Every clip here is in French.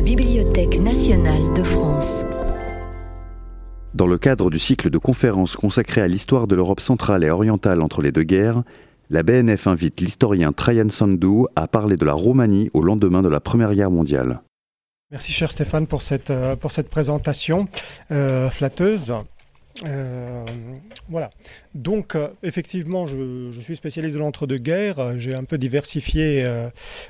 la Bibliothèque nationale de France. Dans le cadre du cycle de conférences consacré à l'histoire de l'Europe centrale et orientale entre les deux guerres, la BNF invite l'historien Trajan Sandu à parler de la Roumanie au lendemain de la Première Guerre mondiale. Merci cher Stéphane pour cette, euh, pour cette présentation euh, flatteuse. Euh, voilà. Donc, euh, effectivement, je, suis spécialiste de l'entre-deux-guerres. J'ai un peu diversifié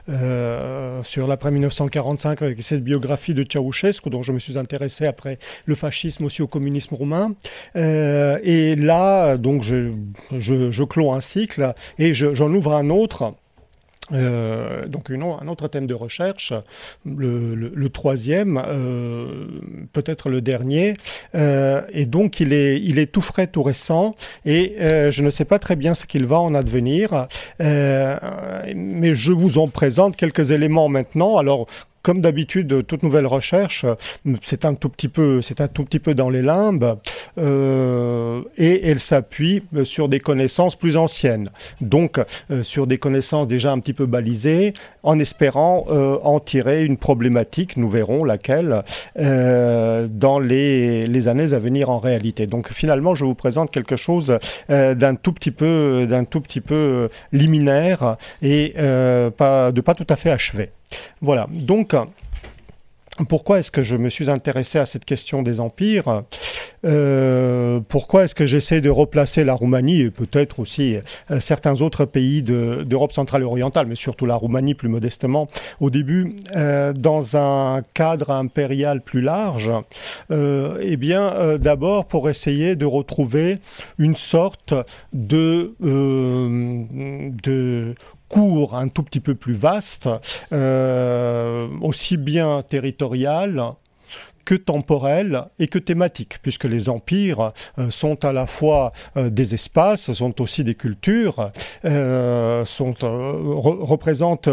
euh, sur l'après 1945 avec cette biographie de Ceausescu, dont je me suis intéressé après le fascisme aussi au communisme roumain. et là, donc, je, je, je clôt un cycle et j'en ouvre un autre euh, donc un autre thème de recherche, le, troisième, euh, peut-être le dernier, euh, et donc il est, il est tout frais, tout récent, et je ne sais pas très bien ce qu'il va en advenir, mais je vous en présente quelques éléments maintenant. Alors comme d'habitude, toute nouvelle recherche, c'est un tout petit peu, c'est un tout petit peu dans les limbes, euh, et elle s'appuie sur des connaissances plus anciennes, donc euh, sur des connaissances déjà un petit peu balisées, en espérant euh, en tirer une problématique, nous verrons laquelle, dans les, années à venir en réalité. Donc finalement, je vous présente quelque chose d'un tout petit peu, d'un tout petit peu liminaire et pas, de pas tout à fait achevé. Voilà, donc pourquoi est-ce que je me suis intéressé à cette question des empires? Euh, Pourquoi est-ce que j'essaie de replacer la Roumanie et peut-être aussi euh, certains autres pays d'Europe centrale et orientale, mais surtout la Roumanie plus modestement? Au début, euh, dans un cadre impérial plus large Eh bien, d'abord pour essayer de retrouver une sorte de, de cours un tout petit peu plus vaste, euh, aussi bien territorial que temporel et que thématique, puisque les empires euh, sont à la fois euh, des espaces, sont aussi des cultures, euh, sont, représentent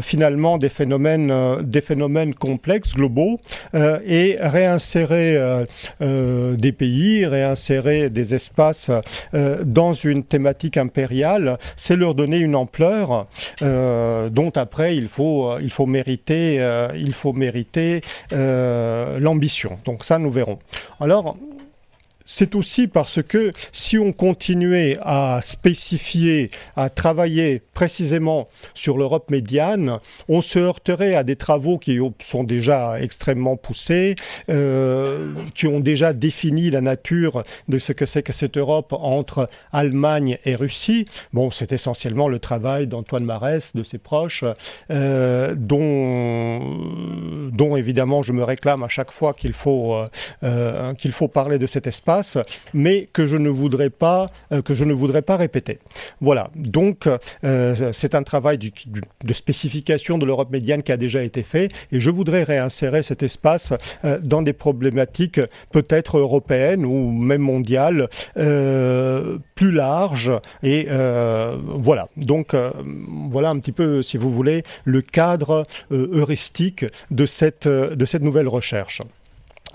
finalement des phénomènes, des phénomènes complexes, globaux, et réinsérer des pays, réinsérer des espaces dans une thématique impériale, c'est leur donner une ampleur dont après il faut, il faut mériter, il faut mériter Donc ça, nous verrons. Alors, c'est aussi parce que si on continuait à spécifier, à travailler précisément sur l'Europe médiane, on se heurterait à des travaux qui sont déjà extrêmement poussés, euh, qui ont déjà défini la nature de ce que c'est que cette Europe entre Allemagne et Russie. Bon, c'est essentiellement le travail d'Antoine Marès, de ses proches, euh, dont, évidemment je me réclame à chaque fois qu'il faut, euh, qu'il faut parler de cet espace mais que je ne voudrais pas, euh, que je ne voudrais pas répéter. Voilà. Donc, euh, c'est un travail de spécification de l'Europe médiane qui a déjà été fait, et je voudrais réinsérer cet espace euh, dans des problématiques peut-être européennes ou même mondiales plus larges. Et voilà. Donc, voilà un petit peu, si vous voulez, le cadre heuristique de cette, de cette nouvelle recherche.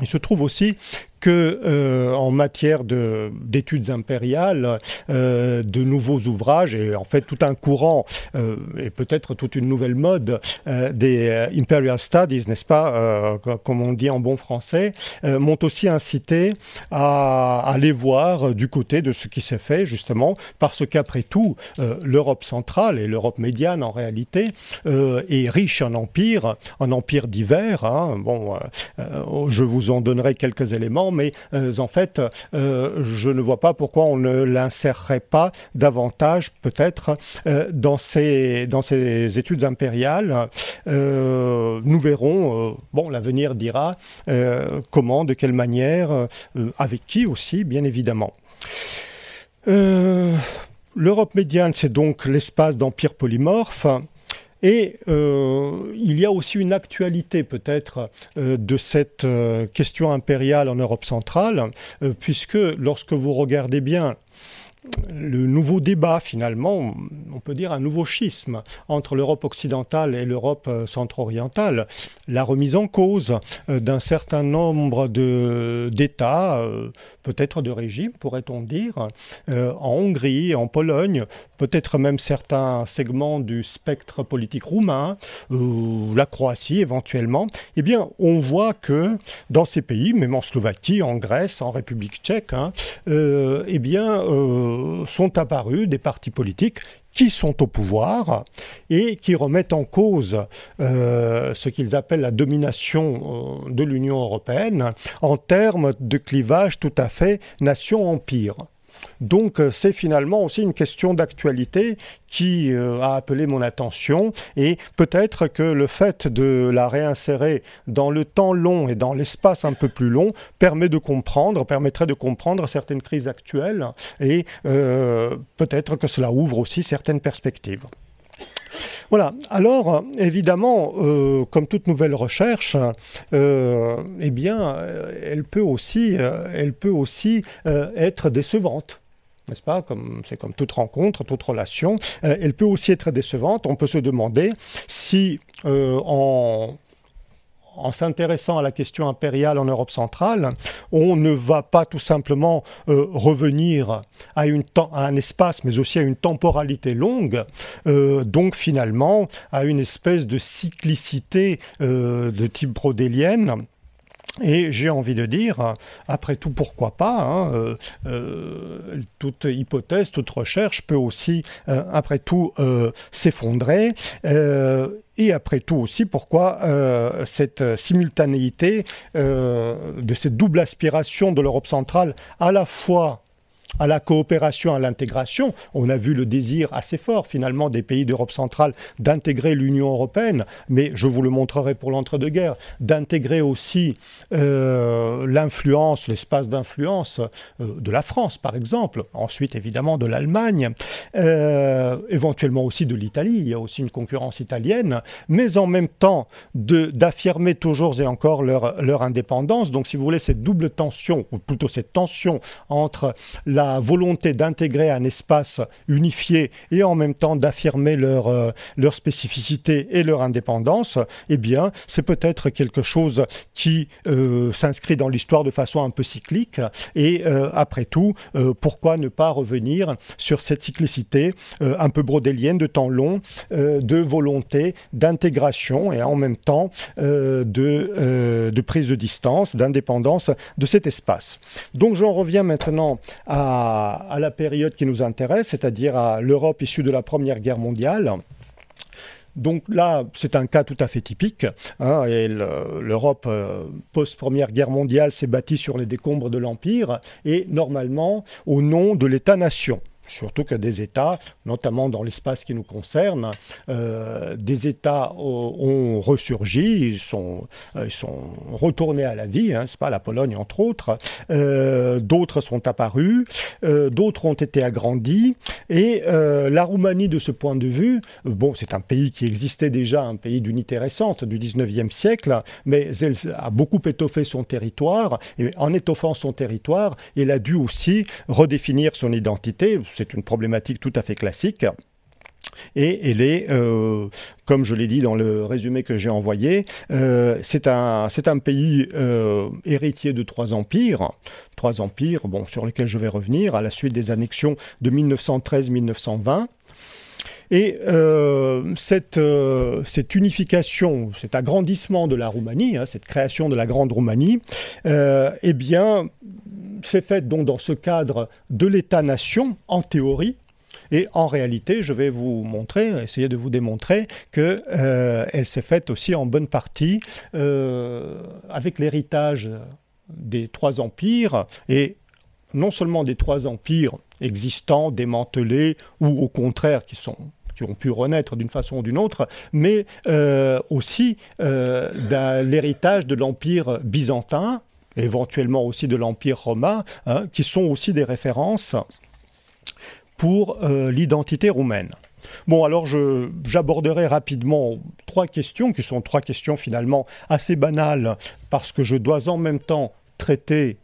Il se trouve aussi que euh, en matière d'études impériales, euh, de nouveaux ouvrages et en fait tout un courant euh, et peut-être toute une nouvelle mode des imperial studies, n'est-ce pas, comme on dit en bon français, m'ont aussi incité à aller voir du côté de ce qui s'est fait justement parce qu'après tout, l'Europe centrale et l'Europe médiane en réalité est riche en empires, en empires divers. Hein. Bon, je vous en donnerai quelques éléments mais euh, en fait, euh, je ne vois pas pourquoi on ne l'insérerait pas davantage, peut-être, euh, dans, ces, dans ces études impériales. nous verrons, bon, l'avenir dira comment, de quelle manière, avec qui aussi, bien évidemment. L'Europe médiane, c'est donc l'espace d'empire polymorphe. Et euh, il y a aussi une actualité peut-être euh, de cette euh, question impériale en Europe centrale, puisque lorsque vous regardez bien le nouveau débat finalement, on peut dire un nouveau schisme entre l'Europe occidentale et l'Europe euh, centre-orientale, la remise en cause euh, d'un certain nombre d'États, euh, peut-être de régimes, pourrait-on dire, en Hongrie, en Pologne, peut-être même certains segments du spectre politique roumain, ou la Croatie éventuellement, eh bien on voit que dans ces pays, même en Slovaquie, en Grèce, en République tchèque, hein, eh bien euh, sont apparus des partis politiques qui sont au pouvoir et qui remettent en cause euh, ce qu'ils appellent la domination euh, de l'Union européenne en termes de clivage tout à fait nation-empire. Donc euh, c'est finalement aussi une question d'actualité qui euh, a appelé mon attention et peut-être que le fait de la réinsérer dans le temps long et dans l'espace un peu plus long permet de comprendre, permettrait de comprendre certaines crises actuelles et euh, peut-être que cela ouvre aussi certaines perspectives. Voilà. Alors, évidemment, comme toute nouvelle recherche, eh bien, elle peut aussi, elle peut aussi être décevante n'est-ce pas? Comme, C'est comme toute rencontre, toute relation. Euh, elle peut aussi être décevante. On peut se demander si euh, en en s'intéressant à la question impériale en Europe centrale, on ne va pas tout simplement euh, revenir à, un espace, mais aussi à une temporalité longue, donc finalement à une espèce de cyclicité de type brodélienne et j'ai envie de dire, après tout, pourquoi pas hein, euh, euh, Toute hypothèse, toute recherche peut aussi, euh, après tout, s'effondrer. et après tout aussi, pourquoi cette simultanéité de cette double aspiration de l'Europe centrale, à la fois à la coopération, à l'intégration. On a vu le désir assez fort finalement des pays d'Europe centrale d'intégrer l'Union européenne, mais je vous le montrerai pour l'entre-deux-guerres, d'intégrer aussi euh, l'influence, l'espace d'influence euh, de la France par exemple, ensuite évidemment de l'Allemagne, euh, éventuellement aussi de l'Italie, il y a aussi une concurrence italienne, mais en même temps d'affirmer toujours et encore leur, leur indépendance. Donc si vous voulez cette double tension, ou plutôt cette tension entre la la volonté d'intégrer un espace unifié et en même temps d'affirmer leur, euh, leur spécificité et leur indépendance, eh bien, c'est peut-être quelque chose qui euh, s'inscrit dans l'histoire de façon un peu cyclique. Et euh, après tout, pourquoi ne pas revenir sur cette cyclicité un peu brodélienne de temps long, de volonté d'intégration et en même temps de, de prise de distance, d'indépendance de cet espace. Donc j'en reviens maintenant à à, la période qui nous intéresse, c'est-à-dire à, l'Europe issue de la Première Guerre mondiale. Donc là, c'est un cas tout à fait typique. Hein, l'Europe euh, post-première guerre mondiale s'est bâtie sur les décombres de l'Empire et normalement au nom de l'État-nation. Surtout que des États, notamment dans l'espace qui nous concerne, euh, des États ont, ressurgi, ils sont, euh, sont retournés à la vie, hein, c'est pas la Pologne entre autres, euh, d'autres sont apparus, d'autres ont été agrandis, et la Roumanie de ce point de vue, bon, c'est un pays qui existait déjà, un pays d'unité récente du 19e siècle, mais elle a beaucoup étoffé son territoire, et en étoffant son territoire, elle a dû aussi redéfinir son identité une problématique tout à fait classique. Et elle est, euh, comme je l'ai dit dans le résumé que j'ai envoyé, euh, c'est un, un, pays euh, héritier de trois empires, trois empires bon, sur lesquels je vais revenir à la suite des annexions de 1913-1920. Et cette, cette, unification, cet agrandissement de la Roumanie, hein, cette création de la Grande Roumanie, eh bien, c'est fait donc dans ce cadre de l'État-nation, en théorie, et en réalité, je vais vous montrer, essayer de vous démontrer qu'elle euh, s'est faite aussi en bonne partie euh, avec l'héritage des trois empires et non seulement des trois empires existants, démantelés ou au contraire qui sont qui ont pu renaître d'une façon ou d'une autre, mais euh, aussi de l'héritage de l'empire byzantin éventuellement aussi de l'Empire romain, hein, qui sont aussi des références pour euh, l'identité roumaine. Bon, alors j'aborderai rapidement trois questions, qui sont trois questions finalement assez banales, parce que je dois en même temps traiter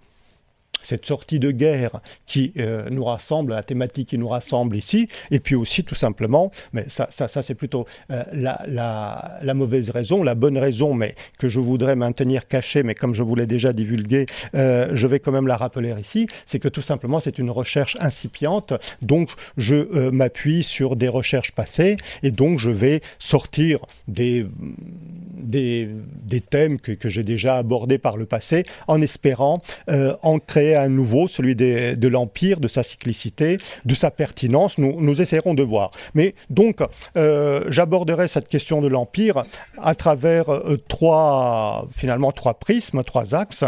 cette sortie de guerre qui euh, nous rassemble, la thématique qui nous rassemble ici, et puis aussi tout simplement, mais ça, ça, ça c'est plutôt euh, la, la, la, mauvaise raison, la bonne raison, mais que je voudrais maintenir cachée, mais comme je vous l'ai déjà divulgué, euh, je vais quand même la rappeler ici, c'est que tout simplement c'est une recherche incipiente, donc je m'appuie sur des recherches passées, et donc je vais sortir des, des, thèmes que, j'ai déjà abordés par le passé, en espérant en créer un nouveau, celui de l'Empire, de sa cyclicité, de sa pertinence. Nous, nous essaierons de voir. Mais donc, euh, j'aborderai cette question de l'Empire à travers euh, trois, finalement, trois prismes, trois axes.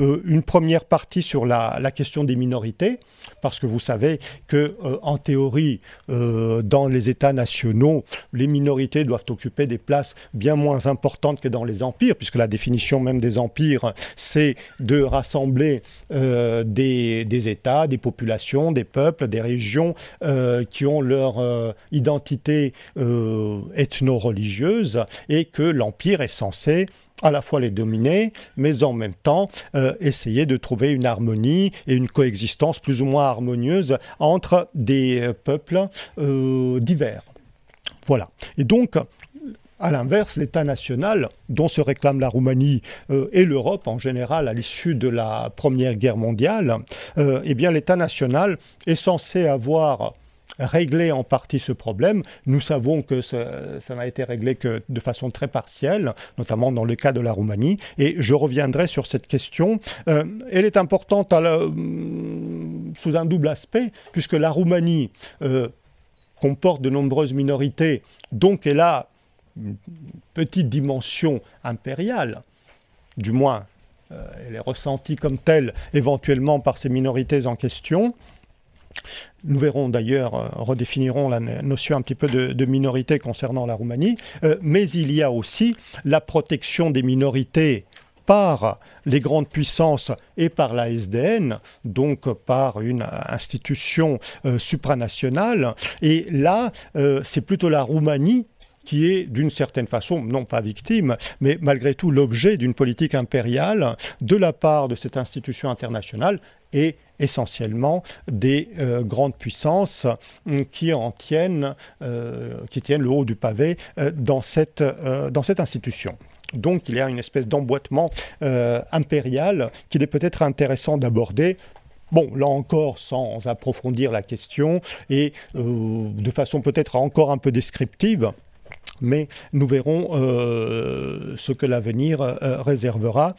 Euh, une première partie sur la, question des minorités parce que vous savez que euh, en théorie, euh, dans les États nationaux, les minorités doivent occuper des places bien moins importantes que dans les empires, puisque la définition même des empires, c'est de rassembler euh, des, États, des populations, des peuples, des régions qui ont leur identité ethno-religieuse et que l'empire est censé à la fois les dominer, mais en même temps euh, essayer de trouver une harmonie et une coexistence plus ou moins harmonieuse entre des euh, peuples euh, divers. Voilà. Et donc, à l'inverse, l'État national, dont se réclame la Roumanie et l'Europe en général à l'issue de la Première Guerre mondiale, eh bien l'État national est censé avoir régler en partie ce problème. Nous savons que ça, n'a été réglé que de façon très partielle, notamment dans le cas de la Roumanie. Et je reviendrai sur cette question. Euh, elle est importante mm, sous un double aspect, puisque la Roumanie euh, comporte de nombreuses minorités, donc elle a une petite dimension impériale, du moins euh, elle est ressentie comme telle éventuellement par ces minorités en question. Nous verrons d'ailleurs, euh, redéfinirons la notion un petit peu de, minorité concernant la Roumanie, euh, mais il y a aussi la protection des minorités par les grandes puissances et par la SDN, donc par une institution supranationale. Et là, c'est plutôt la Roumanie qui est d'une certaine façon, non pas victime, mais malgré tout l'objet d'une politique impériale de la part de cette institution internationale et essentiellement des euh, grandes puissances hum, qui en tiennent, euh, qui tiennent le haut du pavé euh, dans, cette, dans cette institution. Donc il y a une espèce d'emboîtement impérial qu'il est peut-être intéressant d'aborder Bon, là encore, sans approfondir la question et de façon peut-être encore un peu descriptive, mais nous verrons ce que l'avenir réservera.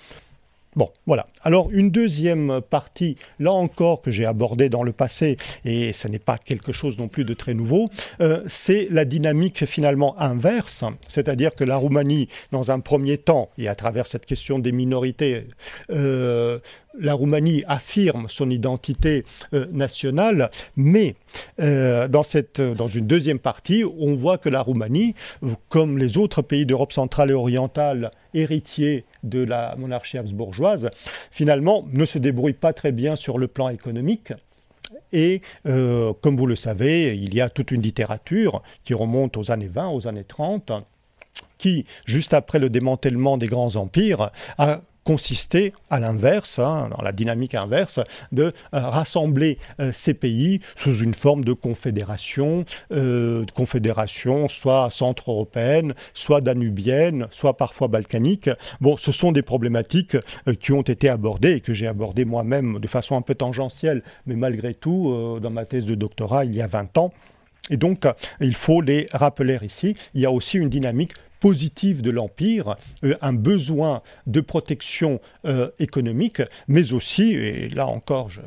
Bon, voilà. Alors une deuxième partie, là encore que j'ai abordée dans le passé, et ce n'est pas quelque chose non plus de très nouveau, euh, c'est la dynamique finalement inverse, c'est-à-dire que la Roumanie, dans un premier temps, et à travers cette question des minorités, euh, la Roumanie affirme son identité euh, nationale, mais dans, cette, dans une deuxième partie, on voit que la Roumanie, comme les autres pays d'Europe centrale et orientale, héritiers de la monarchie habsbourgeoise, finalement ne se débrouille pas très bien sur le plan économique. Et euh, comme vous le savez, il y a toute une littérature qui remonte aux années 20, aux années 30, qui, juste après le démantèlement des grands empires, a consistait à l'inverse, hein, dans la dynamique inverse, de euh, rassembler euh, ces pays sous une forme de confédération, euh, confédération soit centre-européenne, soit danubienne, soit parfois balkanique. Bon, ce sont des problématiques qui ont été abordées et que j'ai abordées moi-même de façon un peu tangentielle, mais malgré tout, dans ma thèse de doctorat il y a 20 ans. Et donc, il faut les rappeler ici. Il y a aussi une dynamique positive de l'Empire, euh, un besoin de protection euh, économique, mais aussi, et là encore, je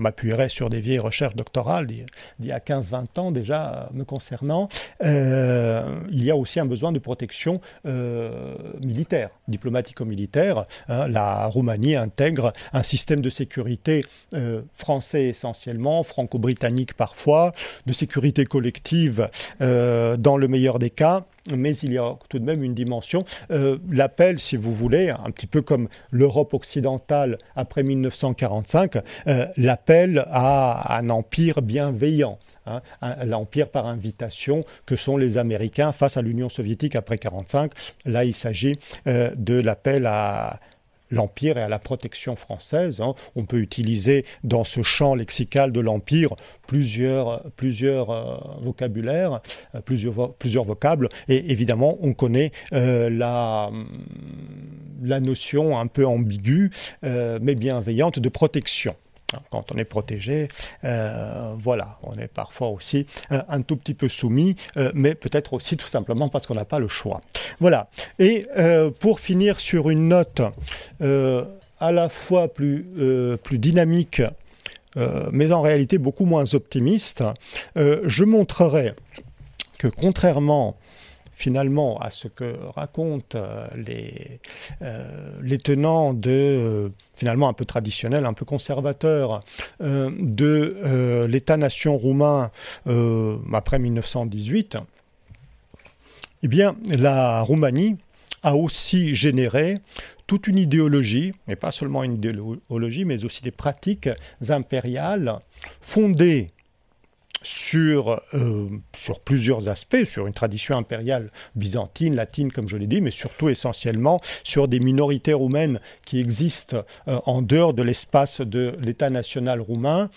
m'appuierai sur des vieilles recherches doctorales d'il y a 15-20 ans déjà euh, me concernant, euh, il y a aussi un besoin de protection euh, militaire, diplomatico-militaire. Hein. la Roumanie intègre un système de sécurité français essentiellement, franco-britannique parfois, de sécurité collective dans le meilleur des cas mais il y a tout de même une dimension. Euh, l'appel, si vous voulez, un petit peu comme l'Europe occidentale après 1945, euh, l'appel à un empire bienveillant. Hein, l'empire par invitation que sont les Américains face à l'Union soviétique après 1945. Là, il s'agit euh, de l'appel à l'Empire et à la protection française. Hein. On peut utiliser dans ce champ lexical de l'Empire plusieurs, euh, vocabulaires, euh, plusieurs, vocables, et évidemment on connaît euh, la notion un peu ambiguë, mais bienveillante de protection. Quand on est protégé, voilà, on est parfois aussi un tout petit peu soumis, mais peut-être aussi tout simplement parce qu'on n'a pas le choix. Voilà. Et pour finir sur une note à la fois plus, plus dynamique euh, mais en réalité beaucoup moins optimiste, euh, je montrerai que contrairement finalement à ce que racontent euh, les, les, tenants de, finalement un peu traditionnels, un peu conservateurs, de l'État-nation roumain après 1918, eh bien la Roumanie a aussi généré toute une idéologie, mais pas seulement une idéologie, mais aussi des pratiques impériales fondées sur, euh, sur plusieurs aspects, sur une tradition impériale byzantine, latine, comme je l'ai dit, mais surtout essentiellement sur des minorités roumaines qui existent euh, en dehors de l'espace de l'État national roumain,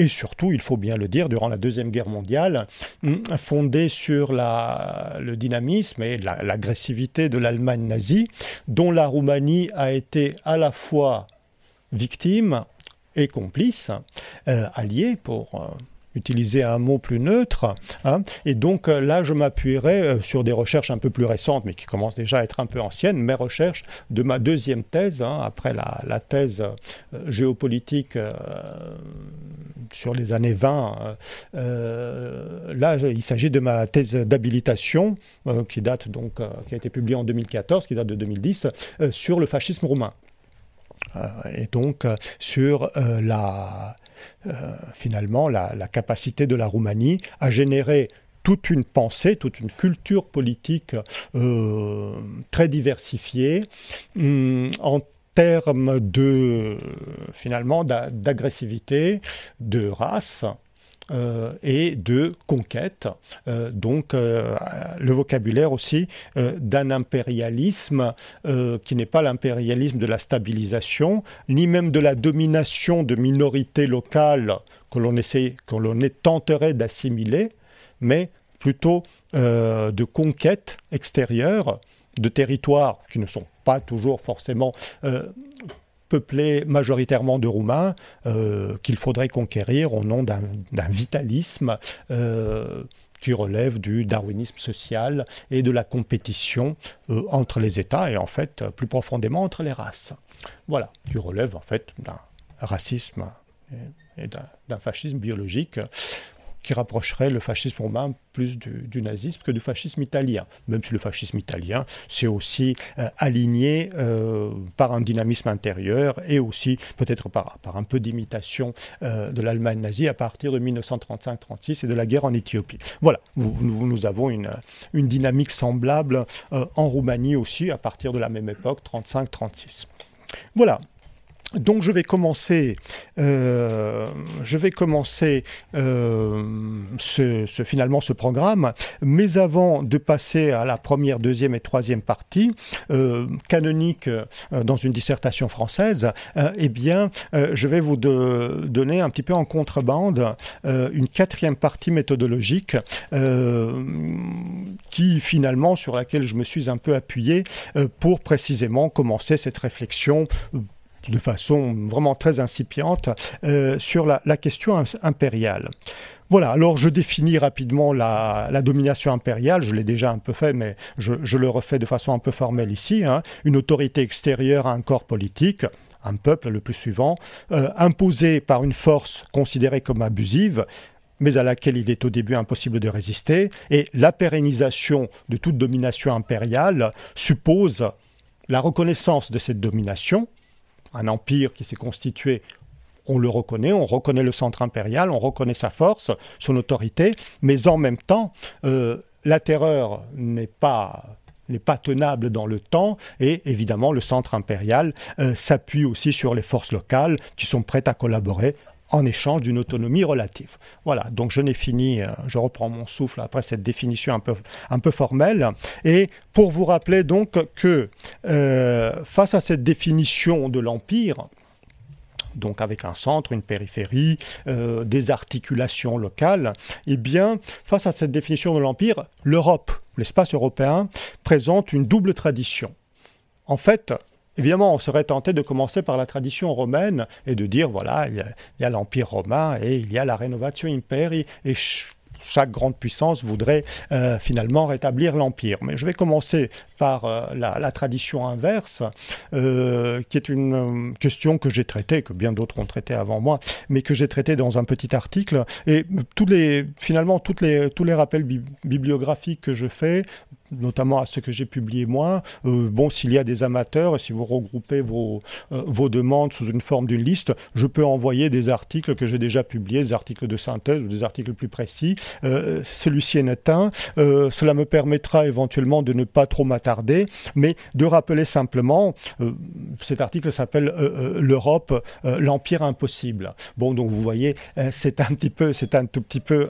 et surtout, il faut bien le dire, durant la Deuxième Guerre mondiale, hum, fondée sur le dynamisme et l'agressivité de l'Allemagne nazie, dont la Roumanie a été à la fois victime et complice, euh, alliée pour... Utiliser un mot plus neutre. Hein. Et donc euh, là, je m'appuierai euh, sur des recherches un peu plus récentes, mais qui commencent déjà à être un peu anciennes, mes recherches de ma deuxième thèse, hein, après la, thèse euh, géopolitique sur les années 20. là, il s'agit de ma thèse d'habilitation, qui date donc, qui a été publiée en 2014, qui date de 2010, sur le fascisme roumain. et donc sur la finalement la, capacité de la Roumanie à générer toute une pensée, toute une culture politique euh, très diversifiée hum, en termes de finalement d'agressivité, de race, euh, et de conquête. Euh, donc euh, le vocabulaire aussi d'un impérialisme qui n'est pas l'impérialisme de la stabilisation, ni même de la domination de minorités locales que l'on essaie, que l'on tenterait d'assimiler, mais plutôt de conquête extérieure de territoires qui ne sont pas toujours forcément peuplé majoritairement de Roumains euh, qu'il faudrait conquérir au nom d'un vitalisme euh, qui relève du darwinisme social et de la compétition euh, entre les États et en fait plus profondément entre les races. Voilà, qui relève en fait d'un racisme et d'un fascisme biologique qui rapprocherait le fascisme romain plus du, nazisme que du fascisme italien. Même si le fascisme italien, c'est aussi euh, aligné euh, par un dynamisme intérieur et aussi peut-être par, un peu d'imitation euh, de l'Allemagne nazie à partir de 1935-36 et de la guerre en Éthiopie. Voilà, nous, nous avons une, une dynamique semblable en Roumanie aussi à partir de la même époque, 35-36. Voilà, donc je vais commencer, euh, je vais commencer euh, ce, finalement ce programme, mais avant de passer à la première, deuxième et troisième partie euh, canonique dans une dissertation française, eh bien je vais vous donner un petit peu en contrebande une quatrième partie méthodologique qui finalement sur laquelle je me suis un peu appuyé pour précisément commencer cette réflexion de façon vraiment très incipiente euh, sur la, question impériale. Voilà, alors je définis rapidement la, domination impériale, je l'ai déjà un peu fait, mais je, le refais de façon un peu formelle ici. Hein. Une autorité extérieure à un corps politique, un peuple le plus suivant, euh, imposé par une force considérée comme abusive, mais à laquelle il est au début impossible de résister. Et la pérennisation de toute domination impériale suppose la reconnaissance de cette domination, un empire qui s'est constitué on le reconnaît, on reconnaît le centre impérial, on reconnaît sa force, son autorité, mais en même temps, euh, la terreur n'est pas tenable dans le temps et évidemment le centre impérial euh, s'appuie aussi sur les forces locales qui sont prêtes à collaborer en échange d'une autonomie relative. Voilà, donc je n'ai fini, je reprends mon souffle après cette définition un peu, formelle. Et pour vous rappeler donc que face à cette définition de l'Empire, donc avec un centre, une périphérie, euh, des articulations locales, eh bien, face à cette définition de l'Empire, l'Europe, l'espace européen, présente une double tradition. En fait, Évidemment, on serait tenté de commencer par la tradition romaine et de dire, voilà, il y a, l'Empire romain et il y a la Rénovation Imperi, et chaque grande puissance voudrait euh, finalement rétablir l'empire. Mais je vais commencer par euh, la, tradition inverse, euh, qui est une question que j'ai traitée, que bien d'autres ont traitée avant moi, mais que j'ai traitée dans un petit article. Et tous les, finalement, les, tous les rappels bibliographiques que je fais notamment à ce que j'ai publié moi. Euh, bon, s'il y a des amateurs, si vous regroupez vos, euh, vos demandes sous une forme d'une liste, je peux envoyer des articles que j'ai déjà publiés, des articles de synthèse ou des articles plus précis. Euh, celui-ci est un. cela me permettra éventuellement de ne pas trop m'attarder, mais de rappeler simplement, cet article s'appelle L'Europe, l'Empire impossible. Bon, donc vous voyez, c'est un petit peu, c'est un tout petit peu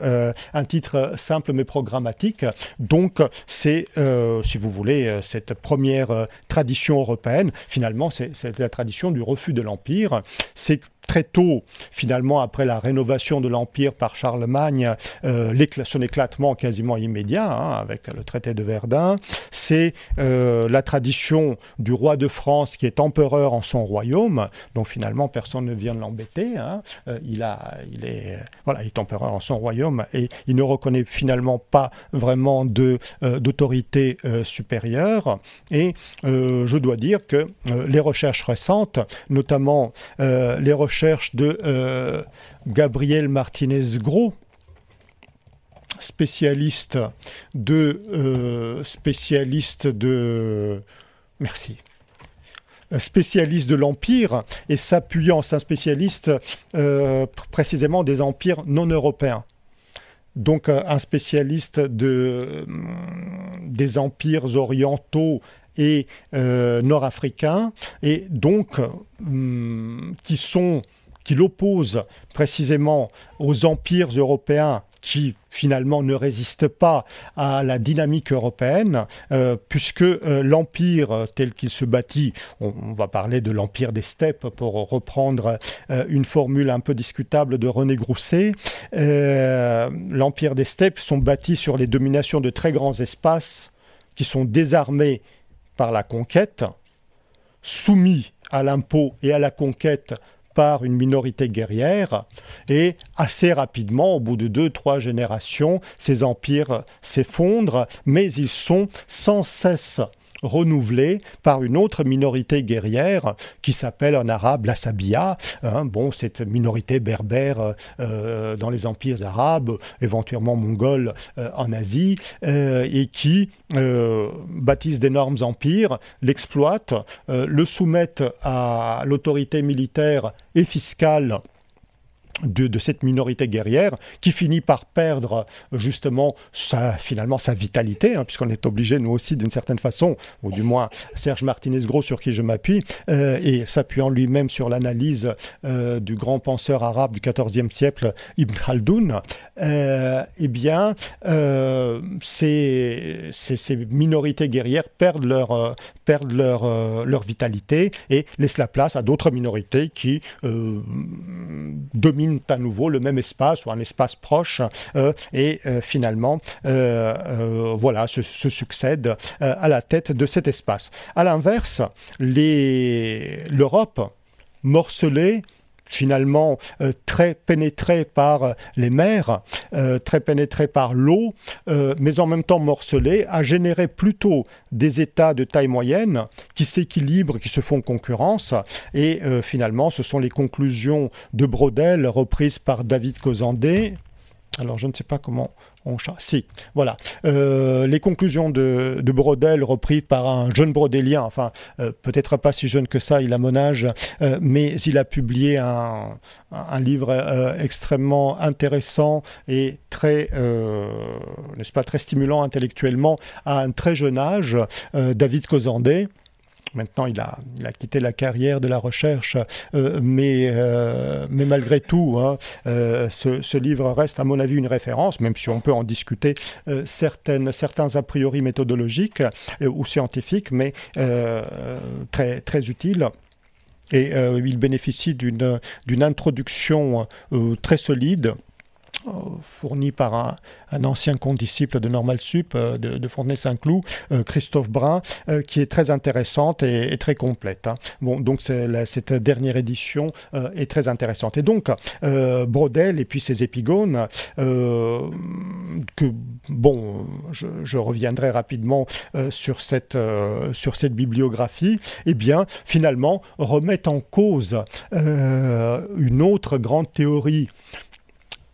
un titre simple mais programmatique. Donc, c'est euh, si vous voulez, euh, cette première euh, tradition européenne. Finalement, c'est la tradition du refus de l'Empire. C'est très tôt, finalement, après la rénovation de l'Empire par Charlemagne, euh, son éclatement quasiment immédiat, hein, avec le traité de Verdun, c'est euh, la tradition du roi de France qui est empereur en son royaume, donc finalement personne ne vient de l'embêter, hein. euh, il, il, est, voilà, il est empereur en son royaume et il ne reconnaît finalement pas vraiment d'autorité supérieure, et je dois dire que les recherches récentes, notamment les recherches de euh, Gabriel Martinez-Gros, spécialiste de euh, spécialiste de merci spécialiste de l'empire et s'appuyant c'est un spécialiste euh, précisément des empires non européens. Donc un spécialiste de, des empires orientaux et euh, nord-africains, et donc hum, qui sont qui l'opposent précisément aux empires européens qui finalement ne résistent pas à la dynamique européenne, euh, puisque euh, l'empire tel qu'il se bâtit, on, va parler de l'empire des steppes pour reprendre une formule un peu discutable de René Grousset, l'empire des steppes sont bâtis sur les dominations de très grands espaces qui sont désarmés par la conquête, soumis à l'impôt et à la conquête par une minorité guerrière, et assez rapidement, au bout de deux, trois générations, ces empires s'effondrent, mais ils sont sans cesse renouvelé par une autre minorité guerrière qui s'appelle en arabe la Sabia. Hein, bon, cette minorité berbère euh, dans les empires arabes, éventuellement mongols euh, en Asie, euh, et qui bâtissent d'énormes empires, l'exploitent, le soumettent à l'autorité militaire et fiscale de, cette minorité guerrière qui finit par perdre justement sa, finalement sa vitalité, hein, puisqu'on est obligé nous aussi d'une certaine façon, ou du moins Serge Martinez-Gros sur qui je m'appuie, euh, et s'appuyant lui-même sur l'analyse euh, du grand penseur arabe du XIVe siècle, Ibn Khaldoun, euh, eh bien ces, ces, minorités guerrières perdent leur, perdent leur, leur vitalité et laissent la place à d'autres minorités qui dominent à nouveau le même espace ou un espace proche euh, et euh, finalement euh, voilà se, se succèdent à la tête de cet espace. À l'inverse, l'Europe morcelée finalement euh, très pénétré par euh, les mers, euh, très pénétré par l'eau, mais en même temps morcelé, a généré plutôt des États de taille moyenne qui s'équilibrent, qui se font concurrence. Et finalement, ce sont les conclusions de Brodel reprises par David Cosandé. Alors, je ne sais pas comment si, voilà. Euh, les conclusions de, Brodel reprises par un jeune brodélien, enfin, euh, peut-être pas si jeune que ça, il a mon âge, euh, mais il a publié un, livre extrêmement intéressant et très, n'est-ce pas, très stimulant intellectuellement à un très jeune âge, David Cosandé. Maintenant, il a, quitté la carrière de la recherche, euh, mais, euh, mais malgré tout, hein, euh, ce, livre reste, à mon avis, une référence, même si on peut en discuter certains a priori méthodologiques ou scientifiques, mais très, très utile. Et il bénéficie d'une introduction très solide fourni par un, ancien condisciple de Normal Sup, euh, de, Fontenay-Saint-Cloud, euh, Christophe Brun, qui est très intéressante et, très complète. Hein. Bon, donc cette dernière édition est très intéressante. Et donc, Brodel et puis ses épigones, que, bon, je, reviendrai rapidement sur, cette, sur cette bibliographie, eh bien, finalement, remettent en cause une autre grande théorie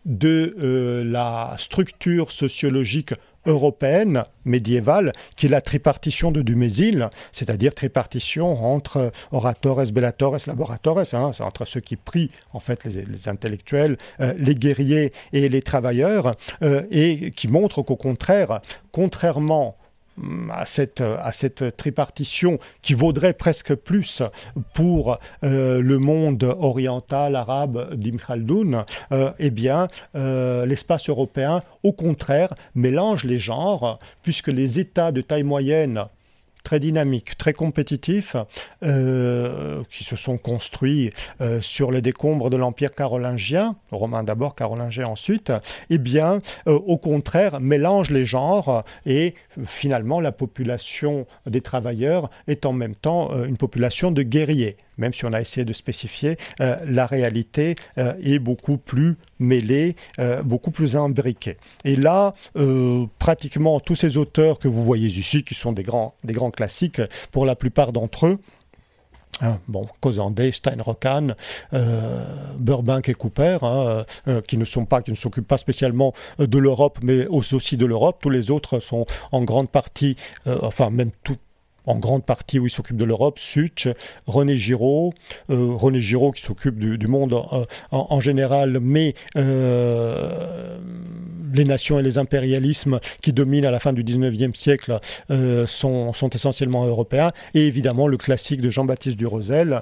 de euh, la structure sociologique européenne médiévale, qui est la tripartition de Dumézil, c'est-à-dire tripartition entre oratores, bellatores, laboratores, hein, c'est entre ceux qui prient, en fait, les, intellectuels, euh, les guerriers et les travailleurs, euh, et qui montre qu'au contraire, contrairement à cette, à cette tripartition qui vaudrait presque plus pour euh, le monde oriental arabe d'Ibn Khaldoun, euh, eh bien, euh, l'espace européen, au contraire, mélange les genres, puisque les États de taille moyenne très dynamiques, très compétitifs, euh, qui se sont construits euh, sur les décombres de l'Empire carolingien, romain d'abord, carolingien ensuite, eh bien, euh, au contraire, mélange les genres et finalement la population des travailleurs est en même temps une population de guerriers même si on a essayé de spécifier, euh, la réalité euh, est beaucoup plus mêlée, euh, beaucoup plus imbriquée. Et là, pratiquement tous ces auteurs que vous voyez ici, qui sont des grands, des grands classiques pour la plupart d'entre eux, hein, bon, Cosandé, Steinrocan, Burbank et Cooper, hein, qui ne sont pas, qui ne s'occupent pas spécialement de l'Europe, mais aussi de l'Europe. Tous les autres sont en grande partie, enfin même tout, en grande partie où il s'occupe de l'Europe, Such, René Giraud, euh, René Giraud qui s'occupe du, monde euh, en, général, mais euh, les nations et les impérialismes qui dominent à la fin du 19e siècle sont, essentiellement européens, et évidemment le classique de Jean-Baptiste Durosel,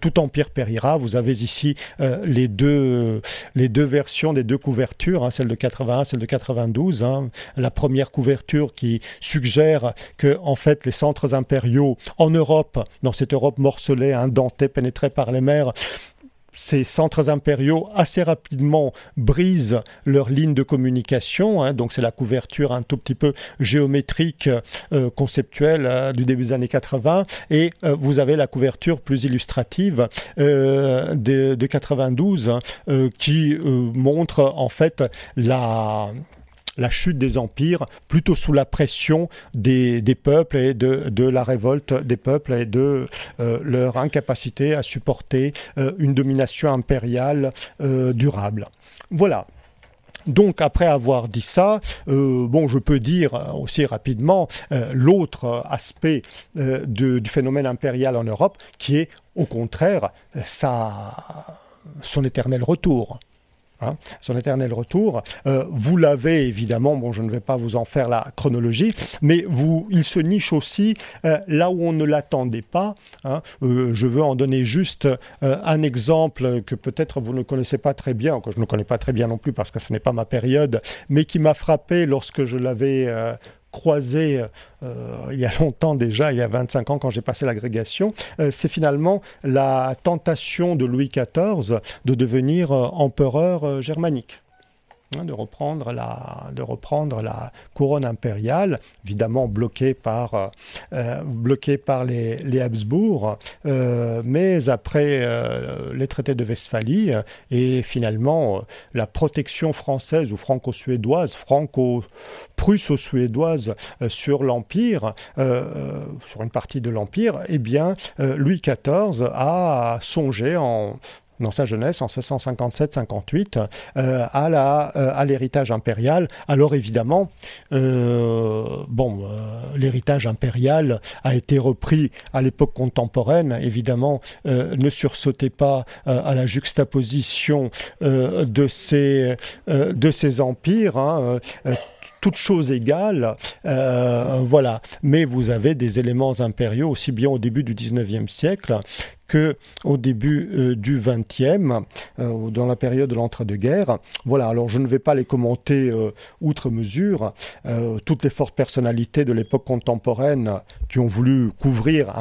Tout empire périra. Vous avez ici les, deux, les deux versions des deux couvertures, hein, celle de 81, celle de 92. Hein. La première couverture qui suggère que en fait les centres impériaux en Europe, dans cette Europe morcelée, indentée, pénétrée par les mers, ces centres impériaux assez rapidement brisent leur ligne de communication. Hein. donc c'est la couverture un tout petit peu géométrique, euh, conceptuelle euh, du début des années 80. Et euh, vous avez la couverture plus illustrative de, de, 92 hein, qui montre en fait la la chute des empires, plutôt sous la pression des, peuples et de, la révolte des peuples et de euh, leur incapacité à supporter euh, une domination impériale euh, durable. Voilà. Donc après avoir dit ça, bon, je peux dire aussi rapidement l'autre aspect du phénomène impérial en Europe, qui est au contraire son éternel retour. Hein, son éternel retour. Euh, vous l'avez évidemment, bon, je ne vais pas vous en faire la chronologie, mais vous, il se niche aussi euh, là où on ne l'attendait pas. Hein. Euh, je veux en donner juste un exemple que peut-être vous ne connaissez pas très bien, que je ne connais pas très bien non plus parce que ce n'est pas ma période, mais qui m'a frappé lorsque je l'avais croisé euh, il y a longtemps déjà, il y a 25 ans quand j'ai passé l'agrégation, euh, c'est finalement la tentation de Louis XIV de devenir euh, empereur germanique. Hein, de, reprendre la, couronne impériale, évidemment bloquée par, euh, euh, les Habsbourg, euh, mais après les traités de Westphalie et finalement la protection française ou franco-suédoise, franco-prusso-suédoise sur l'Empire, sur une partie de l'Empire, eh bien, Louis XIV a songé en dans sa jeunesse, en 1657-58, euh, euh, à l'héritage impérial. Alors évidemment, euh, bon, l'héritage impérial a été repris à l'époque contemporaine. Évidemment, ne sursautez pas à la juxtaposition de, ces, de ces empires. Hein, toutes choses égales, voilà. Mais vous avez des éléments impériaux aussi bien au début du 19e siècle que au début du 20e, dans la période de l'entre-deux-guerres. Voilà, alors je ne vais pas les commenter outre mesure. toutes les fortes personnalités de l'époque contemporaine qui ont voulu couvrir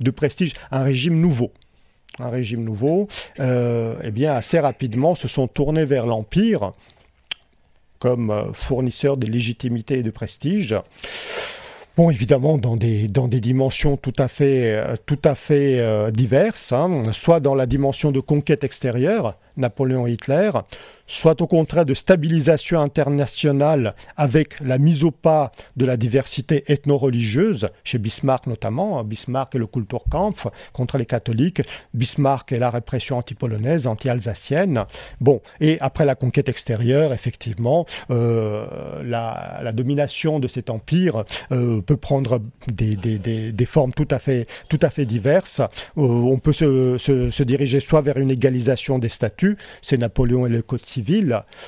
de prestige un régime nouveau un régime nouveau, euh, eh bien, assez rapidement se sont tournés vers l'Empire comme euh, fournisseur de légitimité et de prestige. Bon, évidemment, dans des, dans des dimensions tout à fait, euh, tout à fait diverses, hein. soit dans la dimension de conquête extérieure, Napoléon Hitler, soit au contraire de stabilisation internationale avec la mise au pas de la diversité ethno-religieuse, chez Bismarck notamment, hein, Bismarck et le Kulturkampf contre les catholiques, Bismarck et la répression anti-polonaise, anti-alsacienne. Bon, et après la conquête extérieure, effectivement, euh, la, domination de cet empire euh, peut prendre des, formes tout à fait, tout à fait diverses. Euh, on peut se, diriger soit vers une égalisation des statuts, c'est Napoléon et le Code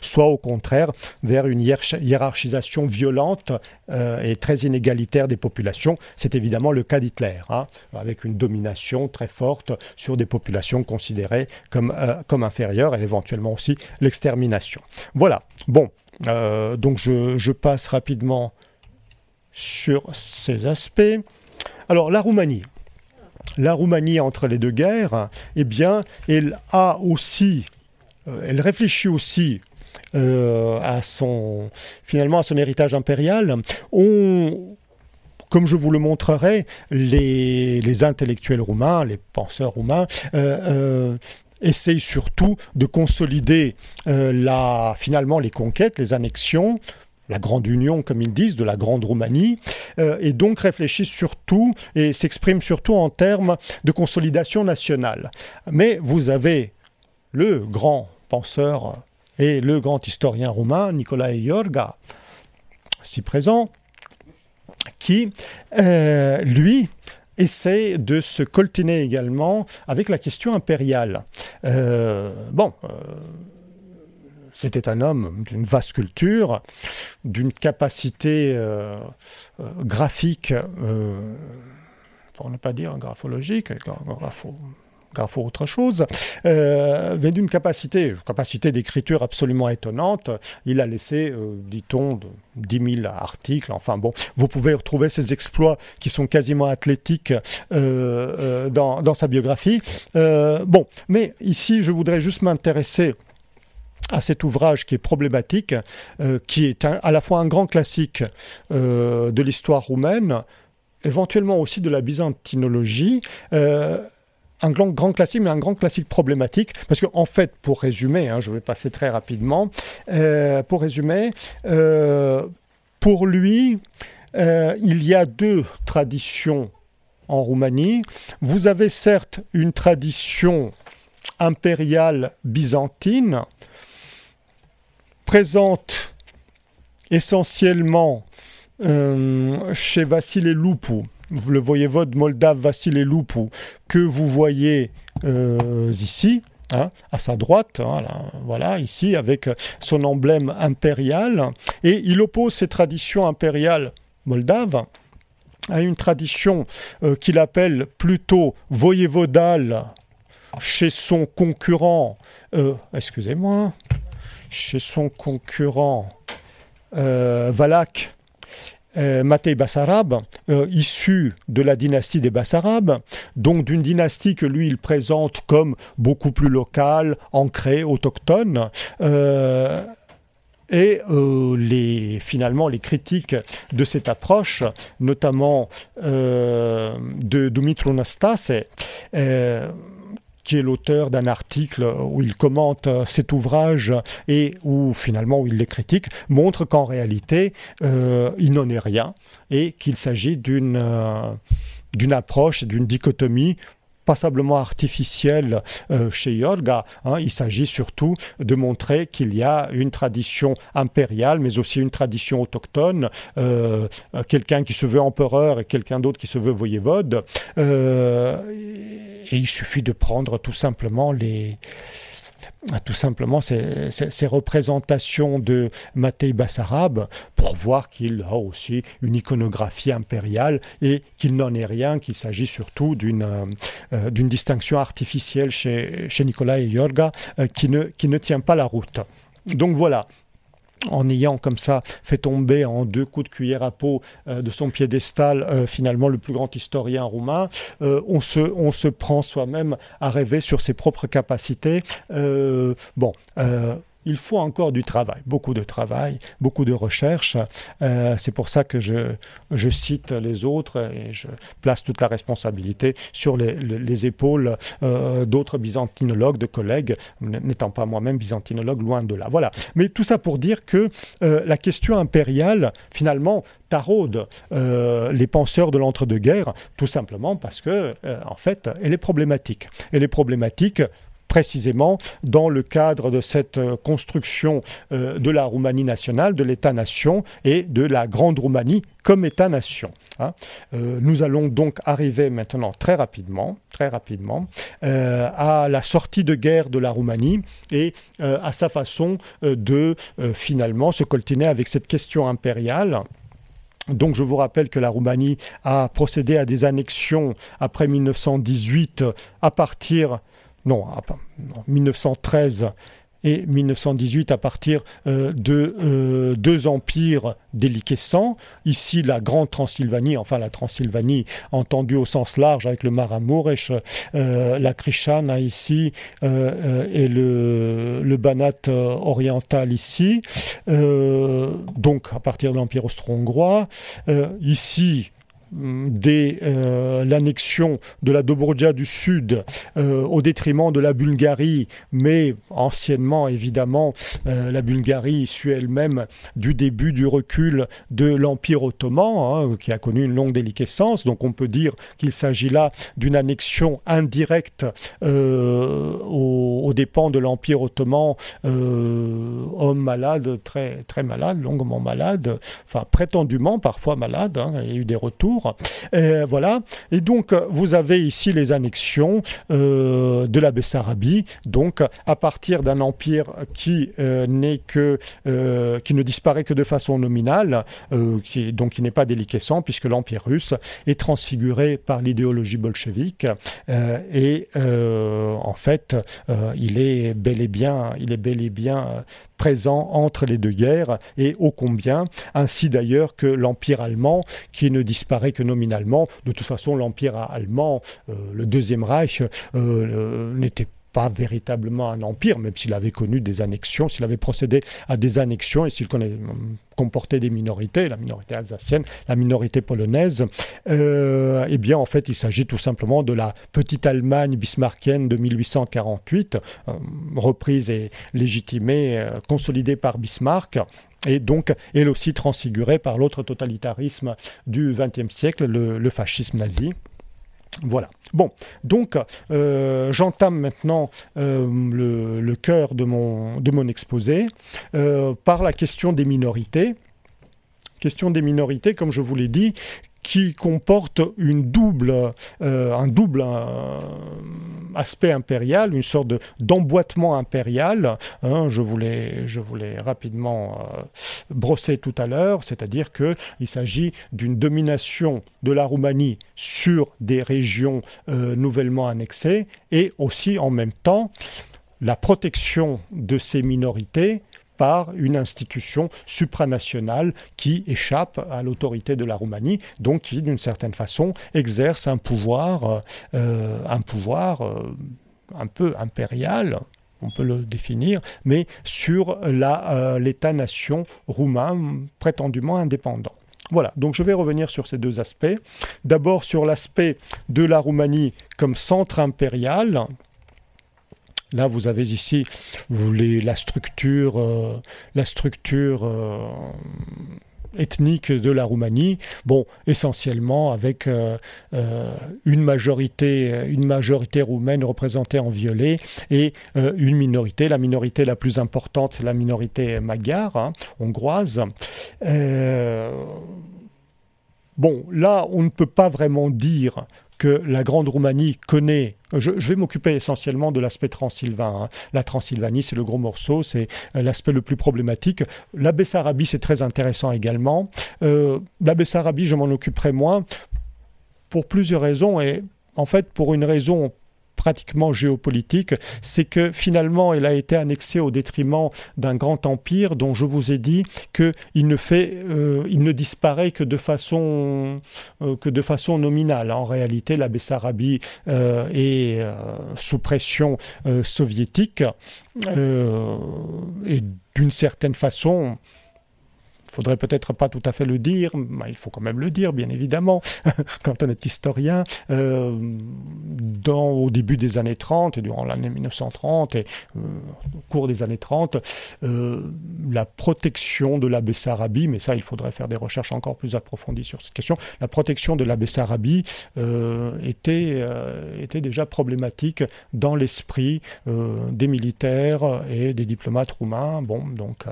soit au contraire vers une hiérarchisation violente euh, et très inégalitaire des populations. C'est évidemment le cas d'Hitler, hein, avec une domination très forte sur des populations considérées comme, euh, inférieures et éventuellement aussi l'extermination. Voilà, bon, euh, donc je, passe rapidement sur ces aspects. Alors la Roumanie la Roumanie entre les deux guerres, eh bien, elle a aussi elle réfléchit aussi euh, à son finalement à son héritage impérial. On, comme je vous le montrerai, les, intellectuels roumains, les penseurs roumains, euh, essayent surtout de consolider la, finalement les conquêtes, les annexions, la grande union, comme ils disent, de la grande Roumanie, et donc réfléchissent surtout et s'expriment surtout en termes de consolidation nationale. Mais vous avez le grand penseur et le grand historien roumain Nicolae Iorga, si présent, qui, euh, lui, essaie de se coltiner également avec la question impériale. Euh, bon, euh, c'était un homme d'une vaste culture, d'une capacité graphique, pour ne pas dire graphologique, grapho, graphe autre chose, euh, mais d'une capacité, capacité d'écriture absolument étonnante. Il a laissé, euh, dit-on, 10 000 articles. Enfin bon, vous pouvez retrouver ses exploits qui sont quasiment athlétiques euh, dans, sa biographie. bon, mais ici, je voudrais juste m'intéresser à cet ouvrage qui est problématique, qui est à la fois un grand classique de l'histoire roumaine, éventuellement aussi de la byzantinologie, un grand, classique, mais un grand classique problématique, parce qu'en en fait, pour résumer, hein, je vais passer très rapidement, euh, pour résumer, euh, pour lui, euh, il y a deux traditions en Roumanie. Vous avez certes une tradition impériale byzantine, présente essentiellement chez Vassile Lupu, le voyevode moldave Vassile Lupu, que vous voyez euh, ici, hein, à sa droite, hein, voilà, ici, avec son emblème impérial. Et il oppose ces traditions impériales moldaves à une tradition euh, qu'il appelle plutôt voyevodale chez son concurrent, euh, excusez-moi, chez son concurrent Valak euh, Matei Bassarab, euh, issu de la dynastie des Bassarabes, donc d'une dynastie que lui il présente comme beaucoup plus locale, ancrée, autochtone. Euh, et les, finalement, les critiques de cette approche, notamment de Dumitru Nastase, qui est l'auteur d'un article où il commente euh, cet ouvrage et où finalement où il les critique, montre qu'en réalité euh, il n'en est rien et qu'il s'agit d'une euh, d'une approche, d'une dichotomie passablement artificielle euh, chez Yorga. Hein. Il s'agit surtout de montrer qu'il y a une tradition impériale, mais aussi une tradition autochtone, euh, quelqu'un qui se veut empereur et quelqu'un d'autre qui se veut voyevode. Euh, et il suffit de prendre tout simplement les tout simplement ces, représentations de Matei Bassarab pour voir qu'il a aussi une iconographie impériale et qu'il n'en est rien, qu'il s'agit surtout d'une euh, d'une distinction artificielle chez, chez Nicolas et Yorga euh, qui, ne, qui ne tient pas la route. Donc voilà, en ayant comme ça fait tomber en deux coups de cuillère à peau euh, de son piédestal euh, finalement le plus grand historien roumain, euh, on, se, on se prend soi-même à rêver sur ses propres capacités. bon, il faut encore du travail, beaucoup de travail, beaucoup de recherche. Euh, c'est pour ça que je, cite les autres et je place toute la responsabilité sur les, les, épaules euh, d'autres byzantinologues, de collègues, n'étant pas moi-même byzantinologue, loin de là. Voilà. Mais tout ça pour dire que euh, la question impériale, finalement, taraude les penseurs de l'entre-deux-guerres, tout simplement parce que, en fait, elle est problématique. Elle est problématique précisément dans le cadre de cette euh, construction euh, de la Roumanie nationale, de l'État-nation et de la Grande Roumanie comme État-nation. Hein. Euh, nous allons donc arriver maintenant très rapidement, très rapidement, à la sortie de guerre de la Roumanie et à sa façon de finalement se coltiner avec cette question impériale. Donc je vous rappelle que la Roumanie a procédé à des annexions après 1918 à partir non, 1913 et 1918 à partir euh, de euh, deux empires déliquescents. Ici, la Grande Transylvanie, enfin la Transylvanie entendue au sens large avec le Maramuresh, euh, la Krishana ici et le Banat oriental ici. donc à partir de l'Empire austro-hongrois. ici, dès euh, l'annexion de la Dobroudja du Sud euh, au détriment de la Bulgarie, mais anciennement évidemment euh, la Bulgarie issue elle-même du début du recul de l'Empire ottoman, hein, qui a connu une longue déliquescence. Donc on peut dire qu'il s'agit là d'une annexion indirecte aux, dépens de l'Empire ottoman, homme malade, très, malade, longuement malade, enfin prétendument parfois malade, hein, il y a eu des retours. Euh, voilà. Et donc, vous avez ici les annexions euh, de la Bessarabie, donc à partir d'un empire qui euh, n'est que qui ne disparaît que de façon nominale, qui, donc qui n'est pas déliquescent puisque l'empire russe est transfiguré par l'idéologie bolchevique. Et en fait, il est bel et bien, il est bel et bien présent entre les deux guerres et ô combien, ainsi d'ailleurs que l'Empire allemand qui ne disparaît que nominalement. De toute façon, l'Empire allemand, euh, le Deuxième Reich, euh, n'était pas véritablement un empire, même s'il avait connu des annexions, s'il avait procédé à des annexions et s'il comportait des minorités, la minorité alsacienne, la minorité polonaise, euh, eh bien en fait il s'agit tout simplement de la petite Allemagne bismarckienne de 1848, euh, reprise et légitimée, euh, consolidée par Bismarck et donc elle aussi transfigurée par l'autre totalitarisme du XXe siècle, le fascisme nazi. Voilà. Bon, donc euh, j'entame maintenant euh, le, cœur de mon, exposé euh, par la question des minorités. Question des minorités, comme je vous l'ai dit, qui comporte euh, un double euh, aspect impérial, une sorte d'emboîtement impérial. Hein, je voulais, je rapidement euh, brosser tout à l'heure, c'est-à-dire qu'il s'agit d'une domination de la Roumanie sur des régions nouvellement annexées et aussi en même temps la protection de ces minorités par une institution supranationale qui échappe à l'autorité de la Roumanie, donc qui, d'une certaine façon, exerce un pouvoir, euh, un pouvoir euh, un peu impérial, on peut le définir, mais sur euh, l'État-nation roumain prétendument indépendant. Voilà, donc je vais revenir sur ces deux aspects. D'abord sur l'aspect de la Roumanie comme centre impérial, Là, vous avez ici la structure, euh, la structure euh, ethnique de la Roumanie. Bon, essentiellement avec euh, une majorité, une majorité roumaine représentée en violet et une minorité. La minorité la plus importante, la minorité magyare, hein, hongroise. bon, là, on ne peut pas vraiment dire puisque la Grande Roumanie connaît je, vais m'occuper essentiellement de l'aspect transylvain. Hein. La Transylvanie, c'est le gros morceau, c'est l'aspect le plus problématique. La Bessarabie, c'est très intéressant également. la Bessarabie, je m'en occuperai moins pour plusieurs raisons et en fait pour une raison pratiquement géopolitique, c'est que finalement elle a été annexée au détriment d'un grand empire dont je vous ai dit qu'il ne fait, euh, il ne disparaît que de façon euh, que de façon nominale. En réalité, la Bessarabie euh, est sous pression soviétique et d'une certaine façon faudrait peut-être pas tout à fait le dire, mais il faut quand même le dire, bien évidemment, quand on est historien. Euh, dans, au début des années 30 et durant l'année 1930 et euh, au cours des années 30, euh, la protection de la Bessarabie, mais ça, il faudrait faire des recherches encore plus approfondies sur cette question, la protection de la Bessarabie était, était déjà problématique dans l'esprit des militaires et des diplomates roumains. Bon, donc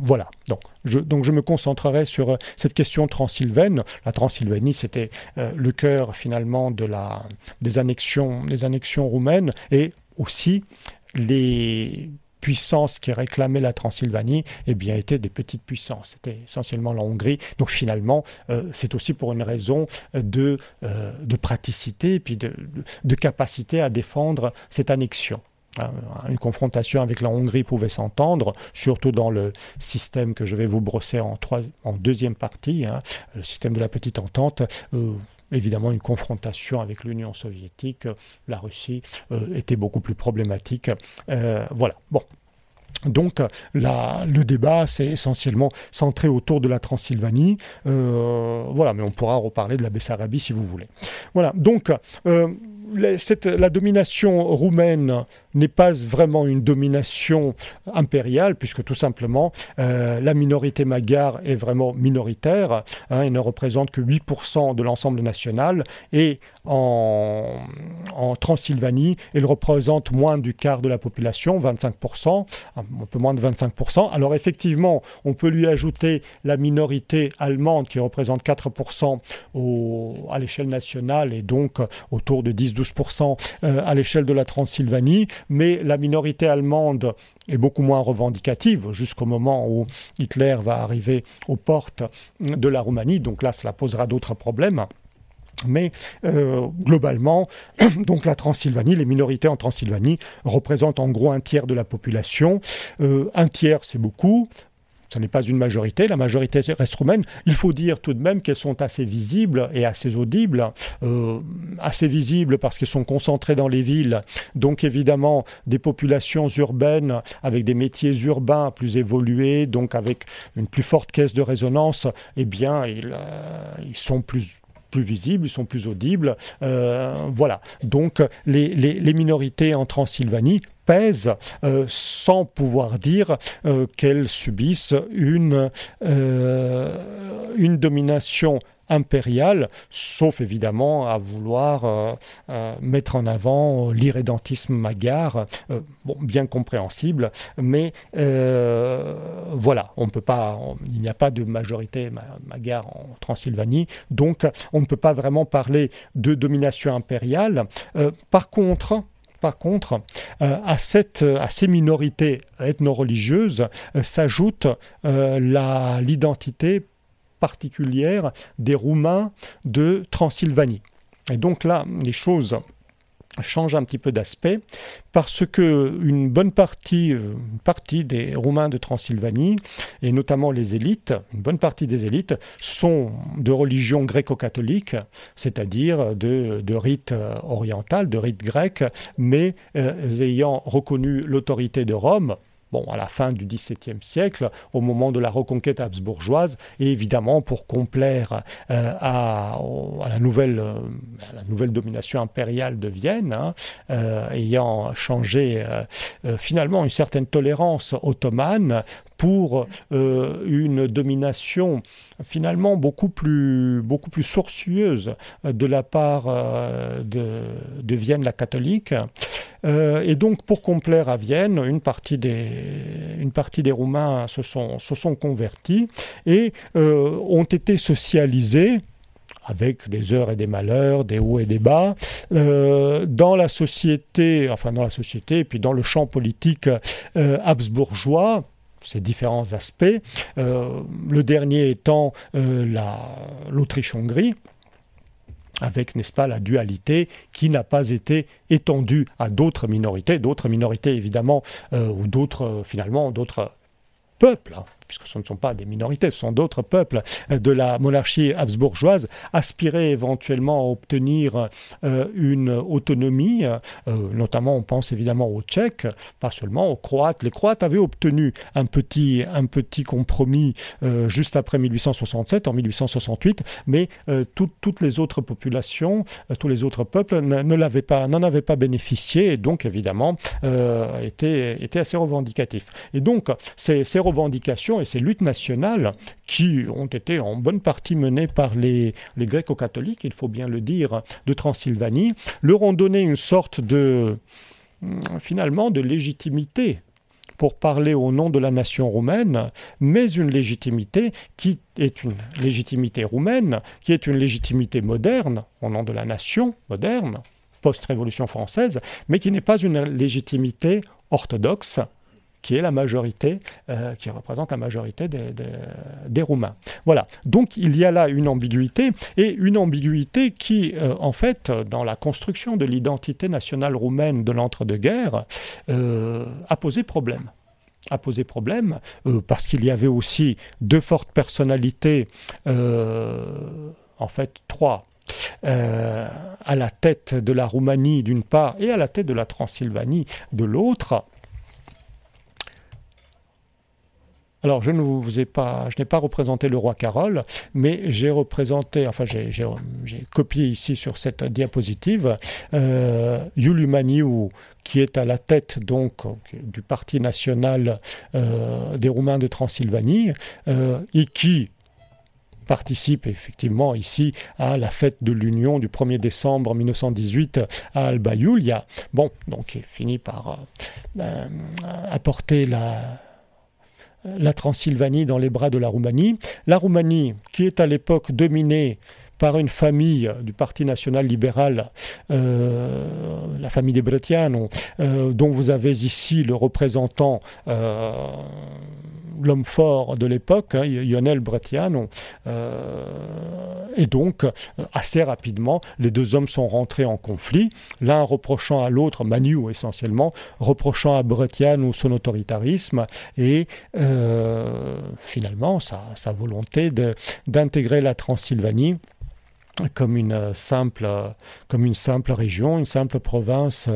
voilà. Donc, donc je me concentrerai sur euh, cette question transylvaine. La Transylvanie, c'était euh, le cœur finalement de la, des, annexions, des annexions roumaines et aussi les puissances qui réclamaient la Transylvanie eh bien, étaient des petites puissances. C'était essentiellement la Hongrie. Donc finalement, euh, c'est aussi pour une raison de, praticité et puis de capacité à défendre cette annexion. Euh, une confrontation avec la Hongrie pouvait s'entendre, surtout dans le système que je vais vous brosser en, deuxième partie, hein, le système de la petite entente. Euh, évidemment, une confrontation avec l'Union soviétique, la Russie euh, était beaucoup plus problématique. voilà. Bon, donc le débat s'est essentiellement centré autour de la Transylvanie. voilà, mais on pourra reparler de la Bessarabie si vous voulez. Voilà, donc la domination roumaine n'est pas vraiment une domination impériale, puisque tout simplement, euh, la minorité magare est vraiment minoritaire. Hein, elle ne représente que 8% de l'ensemble national. Et en, Transylvanie, elle représente moins du quart de la population, 25%, un peu moins de 25%. Alors effectivement, on peut lui ajouter la minorité allemande qui représente 4% à l'échelle nationale et donc autour de 10-12% euh, à l'échelle de la Transylvanie mais la minorité allemande est beaucoup moins revendicative jusqu'au moment où Hitler va arriver aux portes de la Roumanie. Donc là, cela posera d'autres problèmes. Mais euh, globalement, donc la Transylvanie, les minorités en Transylvanie représentent en gros un tiers de la population. Euh, un tiers, c'est beaucoup ce n'est pas une majorité, la majorité reste roumaine. Il faut dire tout de même qu'elles sont assez visibles et assez audibles. Euh, assez visibles parce qu'elles sont concentrées dans les villes, donc évidemment des populations urbaines avec des métiers urbains plus évolués, donc avec une plus forte caisse de résonance, eh bien, ils, euh, sont plus visibles, ils sont plus audibles. Euh, voilà. Donc les, minorités en Transylvanie pèsent euh, sans pouvoir dire euh, qu'elles subissent une, euh, une domination impériale, sauf évidemment à vouloir mettre en avant l'irrédentisme bon, bien compréhensible, mais voilà, on peut pas, il n'y a pas de majorité magare en Transylvanie, donc on ne peut pas vraiment parler de domination impériale. par contre, par contre, euh, à, cette, à ces minorités ethno-religieuses euh, s'ajoute euh, l'identité particulière des Roumains de Transylvanie. Et donc là, les choses change un petit peu d'aspect parce que une bonne partie, euh, partie des Roumains de Transylvanie et notamment les élites, une bonne partie des élites sont de religion gréco-catholique, c'est-à-dire de, de, rite euh, oriental, de rite grec, mais euh, ayant reconnu l'autorité de Rome bon, à la fin du XVIIe siècle, au moment de la reconquête habsbourgeoise, et évidemment pour complaire euh, à, la nouvelle, euh, la nouvelle domination impériale de Vienne, hein, euh, ayant changé finalement une certaine tolérance ottomane pour une domination finalement beaucoup plus, beaucoup plus sourcieuse de la part de, de Vienne la catholique. Euh, et donc, pour complaire à Vienne, une partie des, une partie des Roumains se sont, se sont convertis et euh, ont été socialisés avec des heures et des malheurs, des hauts et des bas. dans la société, enfin dans la société, et puis dans le champ politique habsbourgeois, ces différents aspects, le dernier étant l'Autriche-Hongrie, avec, n'est-ce pas, la dualité qui n'a pas été étendue à d'autres minorités, d'autres minorités évidemment, euh, ou d'autres, euh, finalement, d'autres peuples. Hein puisque ce ne sont pas des minorités, ce sont d'autres peuples de la monarchie habsbourgeoise, aspiraient éventuellement à obtenir euh, une autonomie, euh, notamment on pense évidemment aux Tchèques, pas seulement aux Croates. Les Croates avaient obtenu un petit, un petit compromis euh, juste après 1867, en 1868, mais toutes les autres populations, tous les autres peuples n'en avaient pas bénéficié, et donc évidemment étaient, étaient assez revendicatifs. Et donc ces, ces revendications et ces luttes nationales, qui ont été en bonne partie menées par les, gréco-catholiques, il faut bien le dire, de Transylvanie, leur ont donné une sorte de, hum, finalement, de légitimité pour parler au nom de la nation roumaine, mais une légitimité qui est une légitimité roumaine, qui est une légitimité moderne, au nom de la nation moderne, post-révolution française, mais qui n'est pas une légitimité orthodoxe, qui est la majorité, euh, qui représente la majorité des, Roumains. Voilà. Donc il y a là une ambiguïté, et une ambiguïté qui, euh, en fait, dans la construction de l'identité nationale roumaine de l'entre-deux-guerres, euh, a posé problème a posé problème parce qu'il y avait aussi deux fortes personnalités, en fait trois, à la tête de la Roumanie d'une part et à la tête de la Transylvanie de l'autre. Alors, je ne vous ai pas, je n'ai pas représenté le roi Carole, mais j'ai représenté, enfin, j'ai copié ici sur cette diapositive euh, Maniou, qui est à la tête donc du Parti national euh, des Roumains de Transylvanie euh, et qui participe effectivement ici à la fête de l'Union du 1er décembre 1918 à Alba Iulia. Bon, donc il finit par euh, apporter la la Transylvanie dans les bras de la Roumanie. La Roumanie, qui est à l'époque dominée par une famille du Parti national libéral, euh, la famille des Bretiano, euh, dont vous avez ici le représentant euh, l'homme fort de l'époque, hein, Lionel Bretiano. Et donc, assez rapidement, les deux hommes sont rentrés en conflit, l'un reprochant à l'autre, Manu essentiellement, reprochant à Bretiano son autoritarisme et finalement sa volonté d'intégrer la Transylvanie comme une simple, comme une simple région, une simple province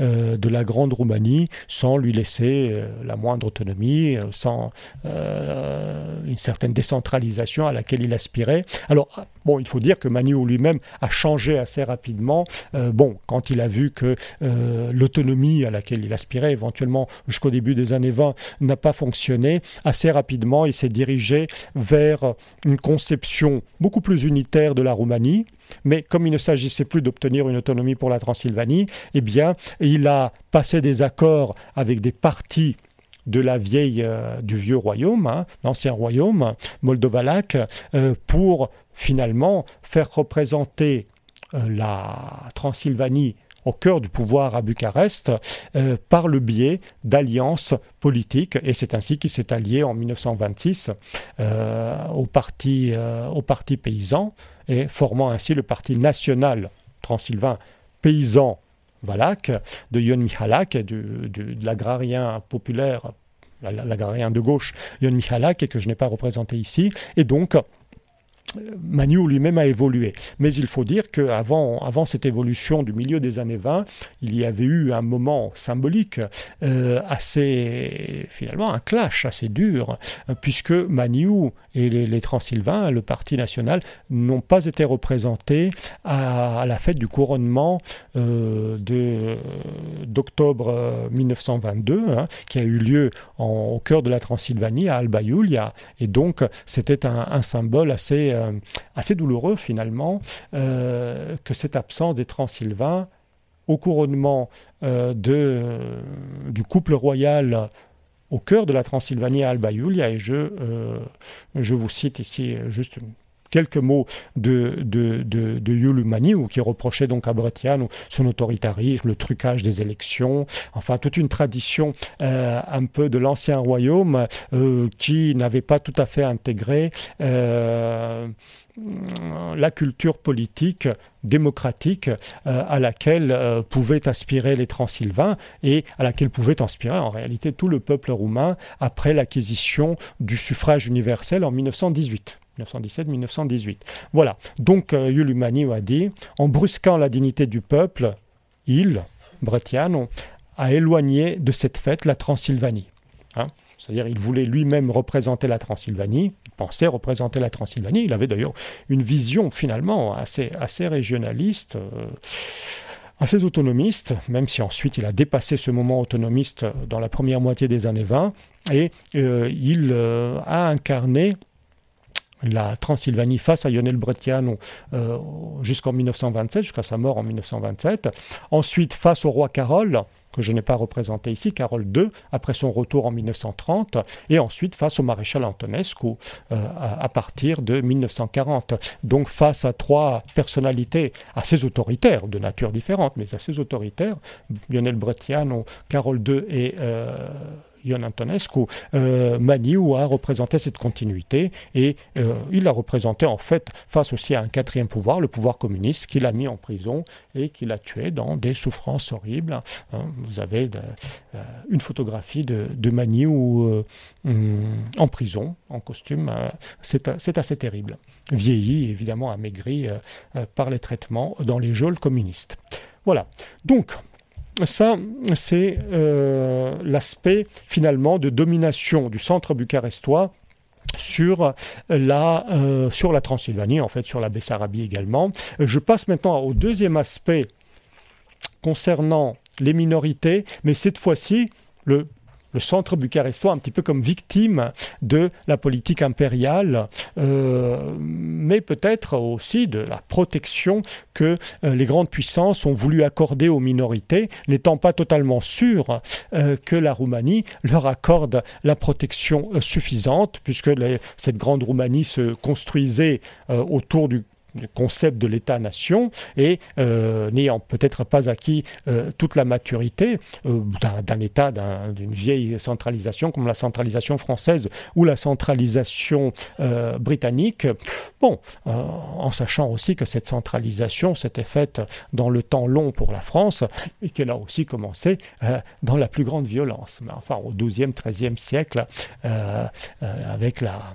euh, de la Grande Roumanie, sans lui laisser euh, la moindre autonomie, euh, sans une certaine décentralisation à laquelle il aspirait. Alors, bon, il faut dire que Maniou lui-même a changé assez rapidement. bon, quand il a vu que l'autonomie à laquelle il aspirait, éventuellement jusqu'au début des années 20, n'a pas fonctionné, assez rapidement, il s'est dirigé vers une conception beaucoup plus unitaire de la Roumanie mais comme il ne s'agissait plus d'obtenir une autonomie pour la Transylvanie, eh bien, il a passé des accords avec des partis de la vieille, euh, du vieux royaume, hein, l'ancien royaume moldovalaque, euh, pour finalement faire représenter euh, la Transylvanie au cœur du pouvoir à Bucarest par le biais d'alliances politiques. Et c'est ainsi qu'il s'est allié en 1926 au, parti, au parti paysan, et formant ainsi le parti national transylvain paysan de Yon Michalak, de, de l'agrarien populaire, l'agrarien de gauche Yon Michalak, et que je n'ai pas représenté ici. Et donc, Manu lui-même a évolué. Mais il faut dire qu'avant avant cette évolution du milieu des années 20, il y avait eu un moment symbolique euh, assez, finalement, un clash assez dur, puisque Manu et les, Transylvains, le Parti national, n'ont pas été représentés à, la fête du couronnement euh, d'octobre 1922, euh, hein, qui a eu lieu au cœur de la Transylvanie, à Alba Iulia. Et donc, c'était un, un, symbole assez euh, assez douloureux finalement euh, que cette absence des Transylvains au couronnement euh, du couple royal au cœur de la Transylvanie à Alba Iulia, et je, je vous cite ici juste quelques mots de, de, de, Yulumani, ou qui reprochait donc à Bretiano son autoritarisme, le trucage des élections, enfin toute une tradition euh, un peu de l'ancien royaume euh, qui n'avait pas tout à fait intégré euh, la culture politique démocratique à laquelle pouvaient aspirer les Transylvains et à laquelle pouvait aspirer en réalité tout le peuple roumain après l'acquisition du suffrage universel en 1918. 1917-1918. Voilà. Donc Yulumani a dit, en brusquant la dignité du peuple, il, Bretiano, a éloigné de cette fête la Transylvanie. Hein? C'est-à-dire il voulait lui-même représenter la Transylvanie, il pensait représenter la Transylvanie. Il avait d'ailleurs une vision finalement assez, assez régionaliste. Euh, assez autonomiste, même si ensuite il a dépassé ce moment autonomiste dans la première moitié des années 20, et euh, il euh, a incarné la Transylvanie face à Lionel Bretiano jusqu'en 1927, jusqu'à sa mort en 1927. Ensuite, face au roi Carole, que je n'ai pas représenté ici, Carole II, après son retour en 1930, et ensuite face au maréchal Antonescu euh, à, partir de 1940. Donc face à trois personnalités assez autoritaires, de nature différente, mais assez autoritaires, Lionel Bretiano, Carole II et... Euh, Ion Antonescu, euh, a représenté cette continuité et euh, il a représenté en fait face aussi à un quatrième pouvoir, le pouvoir communiste, qu'il a mis en prison et qu'il a tué dans des souffrances horribles. Hein, vous avez euh, une photographie de, de Maniou en prison, en costume. C'est assez terrible. Vieilli, évidemment amaigri par les traitements dans les geôles communistes. Voilà. Donc, ça, c'est euh, l'aspect finalement de domination du centre bucarestois sur la, euh, sur la Transylvanie, en fait sur la Bessarabie également. Je passe maintenant au deuxième aspect concernant les minorités, mais cette fois-ci, le le centre bucarestois un petit peu comme victime de la politique impériale, euh, mais peut-être aussi de la protection que euh, les grandes puissances ont voulu accorder aux minorités, n'étant pas totalement sûres euh, que la Roumanie leur accorde la protection suffisante, puisque cette grande Roumanie se construisait autour du concept de l'État-nation et euh, n'ayant peut-être pas acquis euh, toute la maturité euh, d'un État, d'une vieille centralisation comme la centralisation française ou la centralisation britannique. Bon, en sachant aussi que cette centralisation s'était faite dans le temps long pour la France et qu'elle a aussi commencé dans la plus grande violence, enfin au XIIe, XIIIe siècle avec la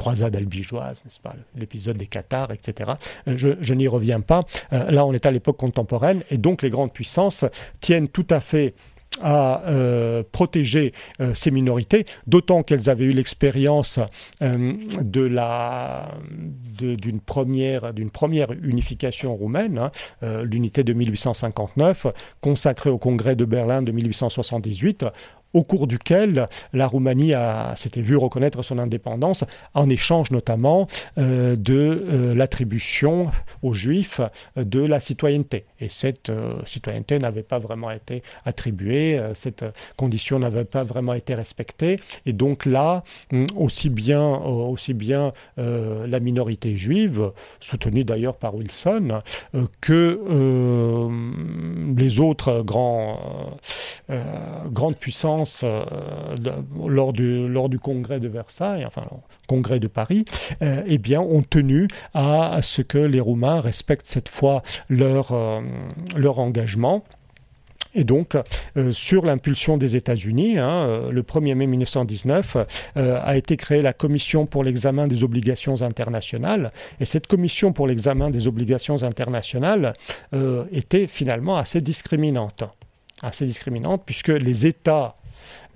croisade albigeoise, n'est-ce pas, l'épisode des Qatars, etc. Euh, je, n'y reviens pas. Euh, là, on est à l'époque contemporaine et donc les grandes puissances tiennent tout à fait à euh, protéger ces minorités, d'autant qu'elles avaient eu l'expérience de la d'une première d'une première unification roumaine, hein, l'unité de 1859, consacrée au Congrès de Berlin de 1878 au cours duquel la Roumanie s'était vue reconnaître son indépendance en échange notamment euh, de euh, l'attribution aux Juifs de la citoyenneté. Et cette euh, citoyenneté n'avait pas vraiment été attribuée, cette condition n'avait pas vraiment été respectée. Et donc là, hum, aussi bien, aussi bien la minorité juive, soutenue d'ailleurs par Wilson, que les autres grandes puissances euh, lors, du, congrès de Versailles, enfin congrès de Paris, euh, eh bien, ont tenu à, ce que les Roumains respectent cette fois leur, euh, engagement. Et donc, sur l'impulsion des États-Unis, hein, le 1er mai 1919, a été créée la Commission pour l'examen des obligations internationales. Et cette Commission pour l'examen des obligations internationales était finalement assez discriminante. Assez discriminante, puisque les États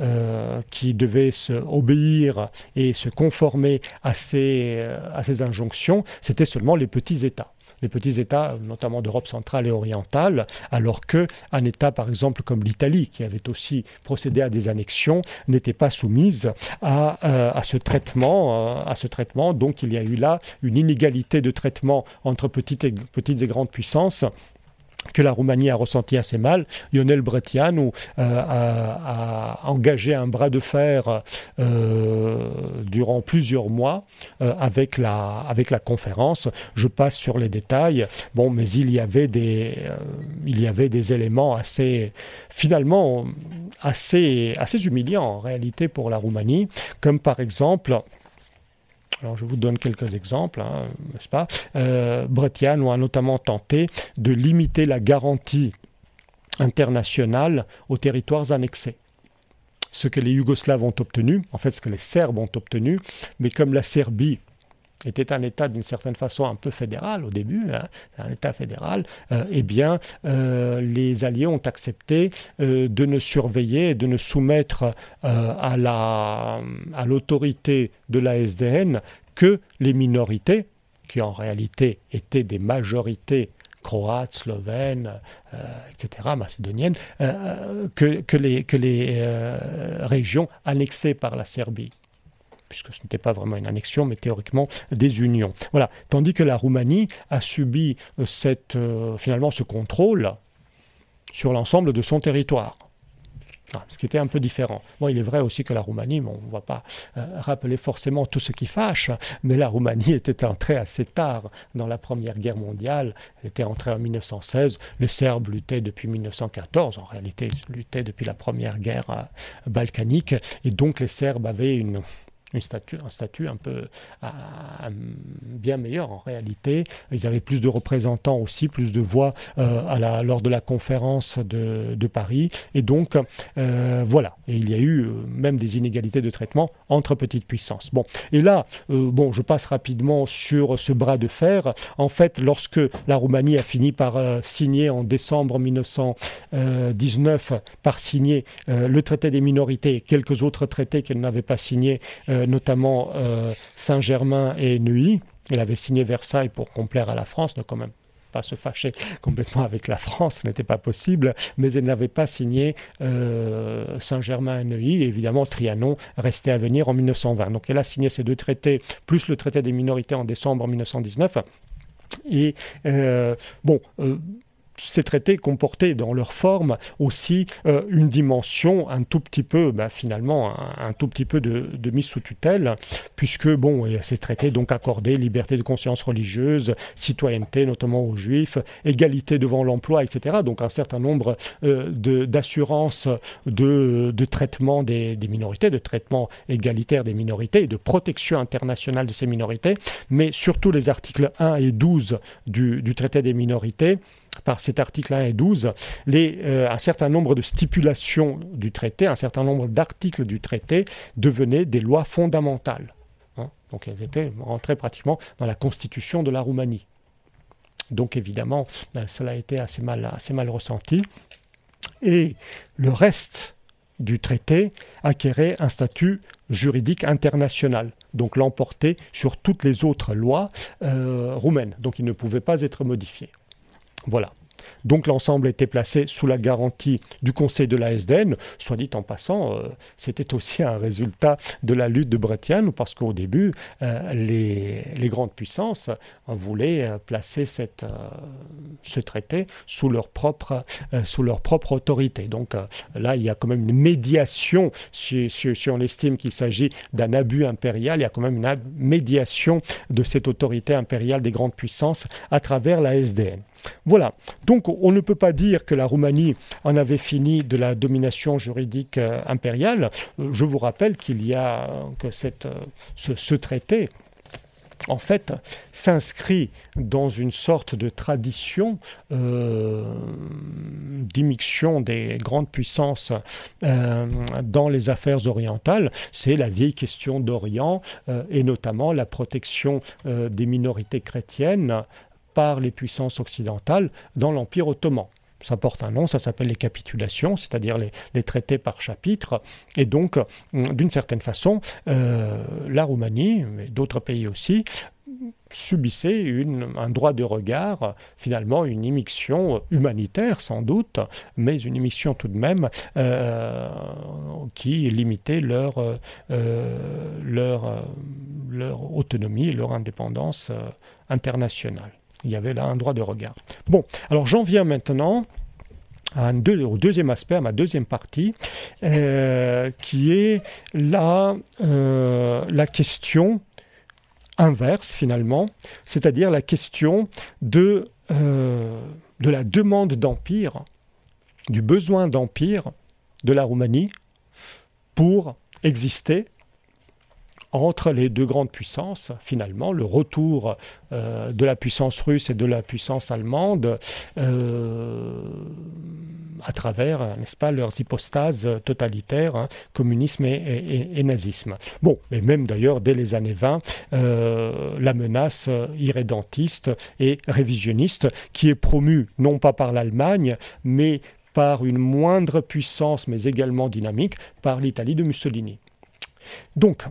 euh, qui devaient se obéir et se conformer à ces, euh, à ces injonctions, c'était seulement les petits États les petits États, notamment d'Europe centrale et orientale, alors qu'un État, par exemple, comme l'Italie, qui avait aussi procédé à des annexions, n'était pas soumise à, euh, à ce traitement, à ce traitement. Donc, il y a eu là une inégalité de traitement entre petites et, petites et grandes puissances que la Roumanie a ressenti assez mal. Lionel Bretianu euh, a, engagé un bras de fer euh, durant plusieurs mois euh, avec, la, avec la conférence. Je passe sur les détails. Bon, mais il y avait des, il y avait des éléments assez, finalement, assez, assez humiliants en réalité pour la Roumanie, comme par exemple alors je vous donne quelques exemples, hein, n'est-ce pas? Euh, a notamment tenté de limiter la garantie internationale aux territoires annexés. Ce que les Yougoslaves ont obtenu, en fait ce que les Serbes ont obtenu, mais comme la Serbie était un État d'une certaine façon un peu fédéral au début, hein, un État fédéral, euh, eh bien, euh, les Alliés ont accepté euh, de ne surveiller, de ne soumettre à, la, à l'autorité de la SDN que les minorités, qui en réalité étaient des majorités croates, slovènes, etc., macédoniennes, que, que, les, que les régions annexées par la Serbie puisque ce n'était pas vraiment une annexion, mais théoriquement des unions. Voilà. Tandis que la Roumanie a subi euh, cette, euh, finalement ce contrôle sur l'ensemble de son territoire. Ah, ce qui était un peu différent. Il est vrai aussi que la Roumanie, on ne va pas euh, rappeler forcément tout ce qui fâche, mais la Roumanie était entrée assez tard dans la Première Guerre mondiale. Elle était entrée en 1916. Les Serbes luttaient depuis 1914. En réalité, ils luttaient depuis la Première Guerre balkanique. Et donc, les Serbes avaient une, une statut, un statut un peu bien meilleur en réalité. Ils avaient plus de représentants aussi, plus de voix euh, à lors de la conférence de, de Paris. Et donc, euh, voilà. Et il y a eu euh, même des inégalités de traitement entre petites puissances. Bon. Et là, bon, je passe rapidement sur ce bras de fer. En fait, lorsque la Roumanie a fini par signer en décembre 1919, par signer le traité des minorités et quelques autres traités qu'elle n'avait pas signés, notamment euh, Saint-Germain et Neuilly. Elle avait signé Versailles pour complaire à la France, ne quand même pas se fâcher complètement avec la France, ce n'était pas possible, mais elle n'avait pas signé euh, Saint-Germain et Neuilly, évidemment Trianon restait à venir en 1920. Donc elle a signé ces deux traités, plus le traité des minorités en décembre 1919. Et euh, bon, ces traités comportaient dans leur forme aussi euh, une dimension un tout petit peu, bah, finalement, un, tout petit peu de, mise sous tutelle, puisque bon, ces traités donc accordaient liberté de conscience religieuse, citoyenneté, notamment aux juifs, égalité devant l'emploi, etc. Donc un certain nombre euh, d'assurances de, traitement des, minorités, de traitement égalitaire des minorités de protection internationale de ces minorités, mais surtout les articles 1 et 12 du, du traité des minorités par cet article 1 et 12 les, euh, un certain nombre de stipulations du traité, un certain nombre d'articles du traité devenaient des lois fondamentales. Hein. Donc elles étaient rentrées pratiquement dans la constitution de la Roumanie. Donc évidemment, euh, cela a été assez mal, assez mal ressenti. Et le reste du traité acquérait un statut juridique international, donc l'emportait sur toutes les autres lois euh, roumaines. Donc il ne pouvait pas être modifié. Voilà. Donc l'ensemble était placé sous la garantie du Conseil de la SDN. Soit dit en passant, euh, c'était aussi un résultat de la lutte de Bretian, parce qu'au début, euh, les, grandes puissances voulaient euh, placer cette, ce traité sous leur, propre, autorité. Donc là, il y a quand même une médiation, si on estime qu'il s'agit d'un abus impérial, il y a quand même une médiation de cette autorité impériale des grandes puissances à travers la SDN. Voilà. Donc on ne peut pas dire que la Roumanie en avait fini de la domination juridique euh, impériale. Euh, je vous rappelle qu'il y a euh, que ce, traité en fait, s'inscrit dans une sorte de tradition euh, des grandes puissances dans les affaires orientales. C'est la vieille question d'Orient et notamment la protection des minorités chrétiennes par les puissances occidentales dans l'Empire ottoman. Ça porte un nom, ça s'appelle les capitulations, c'est-à-dire les, traités par chapitre. Et donc, hum, d'une certaine façon, euh, la Roumanie, mais d'autres pays aussi, subissaient un droit de regard, finalement une immixtion humanitaire sans doute, mais une immixtion tout de même euh, qui limitait euh, leur autonomie et leur indépendance internationale. Il y avait là un droit de regard. Bon, alors j'en viens maintenant au deuxième aspect, à ma deuxième partie, euh, qui est la, euh, la question inverse finalement, c'est-à-dire la question euh, de la demande d'empire, du besoin d'empire de la Roumanie pour exister entre les deux grandes puissances, finalement, le retour euh, de la puissance russe et de la puissance allemande euh, à travers, n'est-ce pas, leurs hypostases totalitaires, hein, communisme et, nazisme. Bon, et même d'ailleurs, dès les années 20, euh, la menace irrédentiste et révisionniste qui est promue non pas par l'Allemagne, mais par une moindre puissance, mais également dynamique, par l'Italie de Mussolini. Donc,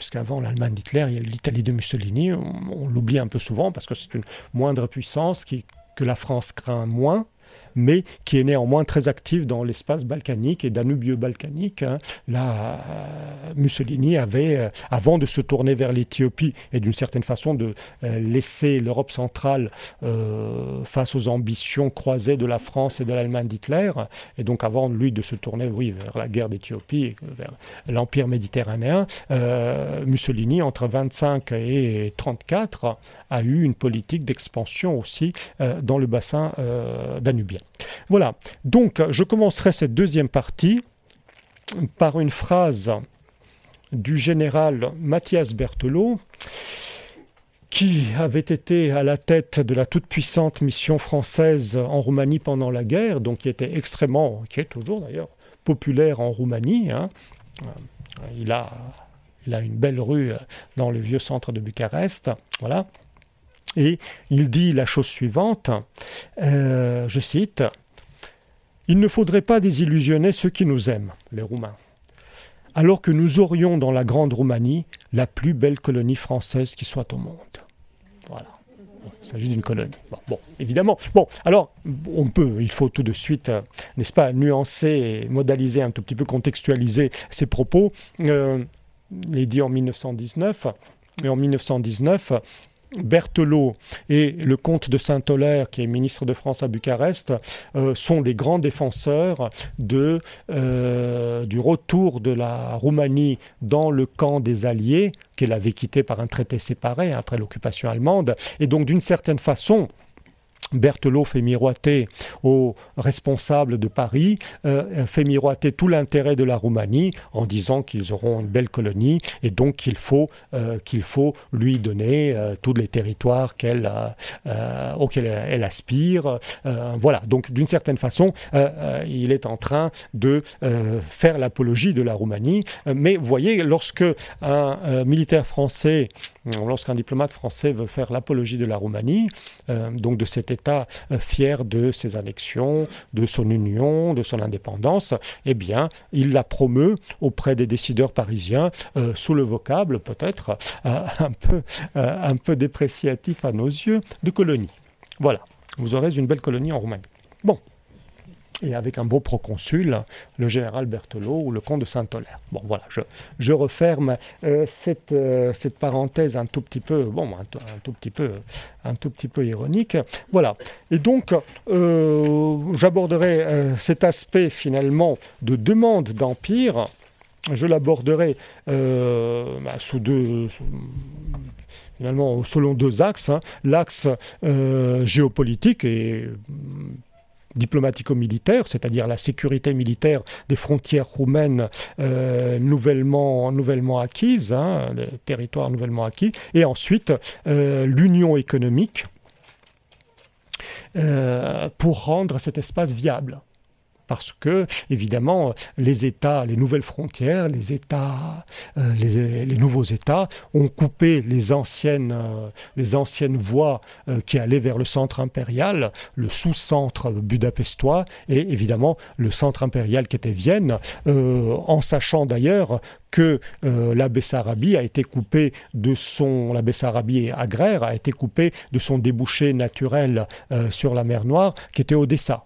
parce qu'avant l'Allemagne d'Hitler, il y a l'Italie de Mussolini, on, l'oublie un peu souvent parce que c'est une moindre puissance que la France craint moins, mais qui est néanmoins très active dans l'espace balkanique et danubio-balkanique. Hein. Là, euh, Mussolini avait, euh, avant de se tourner vers l'Éthiopie et d'une certaine façon de euh, laisser l'Europe centrale face aux ambitions croisées de la France et de l'Allemagne d'Hitler, et donc avant lui de se tourner, oui, vers la guerre d'Éthiopie, vers l'empire méditerranéen, Mussolini entre 25 et 34 a eu une politique d'expansion aussi dans le bassin danubien. Voilà, donc je commencerai cette deuxième partie par une phrase du général Mathias Berthelot, qui avait été à la tête de la toute-puissante mission française en Roumanie pendant la guerre, donc qui était extrêmement, qui est toujours d'ailleurs populaire en Roumanie. Hein. Il, a, il a une belle rue dans le vieux centre de Bucarest. Voilà. Et il dit la chose suivante, euh, je cite, Il ne faudrait pas désillusionner ceux qui nous aiment, les Roumains, alors que nous aurions dans la Grande Roumanie la plus belle colonie française qui soit au monde. Voilà. Il s'agit d'une colonie. Bon, évidemment. Bon, alors, on peut, il faut tout de suite, euh, n'est-ce pas, nuancer, modaliser un tout petit peu, contextualiser ces propos. Euh, il est dit en 1919. Et en 1919, Berthelot et le comte de Saint-Olaire, qui est ministre de France à Bucarest, euh, sont des grands défenseurs euh, du retour de la Roumanie dans le camp des Alliés, qu'elle avait quitté par un traité séparé après l'occupation allemande. Et donc, d'une certaine façon, Berthelot fait miroiter aux responsables de Paris, euh, fait miroiter tout l'intérêt de la Roumanie en disant qu'ils auront une belle colonie et donc qu'il faut, euh, lui donner euh, tous les territoires auxquels elle aspire. voilà, donc d'une certaine façon, il est en train de faire l'apologie de la Roumanie. Mais vous voyez, lorsque un militaire français, lorsqu'un diplomate français veut faire l'apologie de la Roumanie, donc de cet État euh, fier de ses annexions, de son union, de son indépendance, eh bien, il la promeut auprès des décideurs parisiens euh, sous le vocable peut-être euh, un, peu, un peu dépréciatif à nos yeux de colonie. Voilà, vous aurez une belle colonie en Roumanie. Bon, et avec un beau proconsul, le général Berthelot ou le comte de Saint-Olaire. Bon, voilà, je, je referme euh, cette, euh, cette parenthèse un tout petit peu, bon, un, tout petit peu, un tout petit peu ironique. Voilà. Et donc, euh, j'aborderai cet aspect finalement de demande d'empire. Je l'aborderai bah, sous deux. finalement, selon deux axes. Hein. L'axe géopolitique et diplomatico-militaire, c'est-à-dire la sécurité militaire des frontières roumaines euh, nouvellement, acquises, hein, territoires nouvellement acquis, et ensuite euh, l'union économique euh, pour rendre cet espace viable parce que, évidemment, les États, les nouvelles frontières, les États, euh, les, nouveaux États ont coupé les anciennes, euh, voies euh, qui allaient vers le centre impérial, le sous-centre budapestois et évidemment le centre impérial qui était Vienne, en sachant d'ailleurs que la Bessarabie a été coupée de son, la Bessarabie agraire a été coupée de son débouché naturel sur la mer Noire qui était Odessa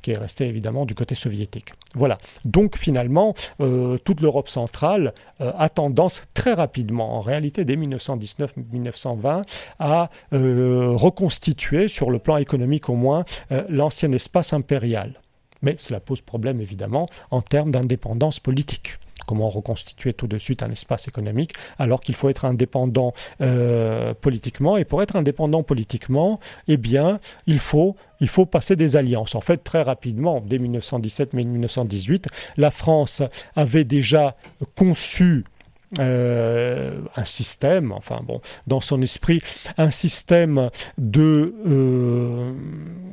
qui est resté évidemment du côté soviétique. Voilà. Donc finalement, euh, toute l'Europe centrale euh, a tendance très rapidement, en réalité dès 1919-1920, à reconstituer, sur le plan économique au moins, l'ancien espace impérial. Mais cela pose problème évidemment en termes d'indépendance politique comment reconstituer tout de suite un espace économique, alors qu'il faut être indépendant euh, politiquement. Et pour être indépendant politiquement, eh bien, il faut, il faut passer des alliances. En fait, très rapidement, dès 1917-1918, la France avait déjà conçu euh, un système, enfin bon, dans son esprit, un système de, euh,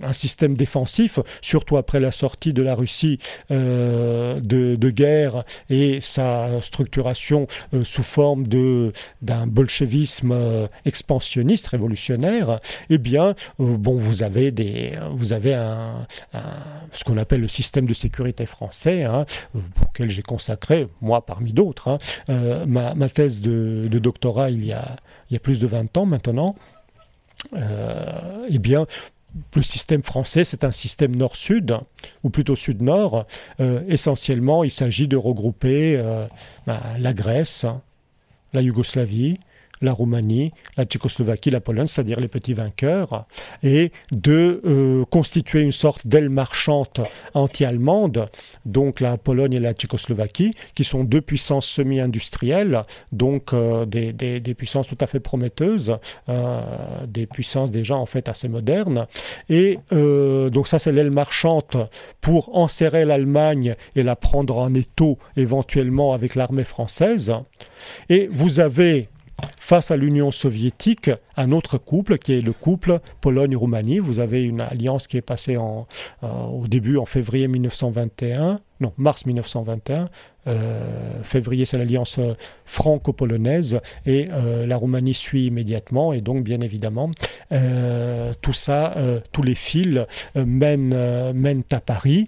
un système défensif, surtout après la sortie de la Russie euh, de, guerre et sa structuration sous forme de d'un bolchevisme expansionniste, révolutionnaire. Eh bien, bon, vous avez des, vous avez un, ce qu'on appelle le système de sécurité français, hein, auquel j'ai consacré, moi parmi d'autres. Hein, ma, thèse de, doctorat il y, a, plus de 20 ans maintenant, euh, eh bien, le système français, c'est un système nord-sud, ou plutôt sud-nord. Euh, essentiellement, il s'agit de regrouper euh, bah, la Grèce, la Yougoslavie, la Roumanie, la Tchécoslovaquie, la Pologne, c'est-à-dire les petits vainqueurs, et de euh, constituer une sorte d'aile marchande anti-allemande, donc la Pologne et la Tchécoslovaquie, qui sont deux puissances semi-industrielles, donc euh, des, puissances tout à fait prometteuses, euh, des puissances déjà en fait assez modernes. Et donc ça c'est l'aile marchande pour enserrer l'Allemagne et la prendre en étau éventuellement avec l'armée française. Et vous avez face à l'Union soviétique, un autre couple qui est le couple Pologne-Roumanie. Vous avez une alliance qui est passée euh, au début en février 1921, non, mars 1921. Euh, février, c'est l'alliance euh, franco-polonaise et la Roumanie suit immédiatement. Et donc, bien évidemment, tout ça, tous les fils mènent à Paris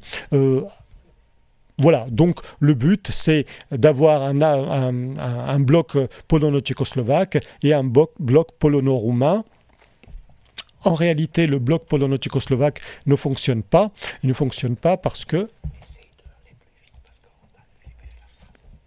voilà, donc le but, c'est d'avoir un, bloc polono-tchécoslovaque et un bloc, bloc polono-roumain. En réalité, le bloc polono-tchécoslovaque ne fonctionne pas. Il ne fonctionne pas parce que...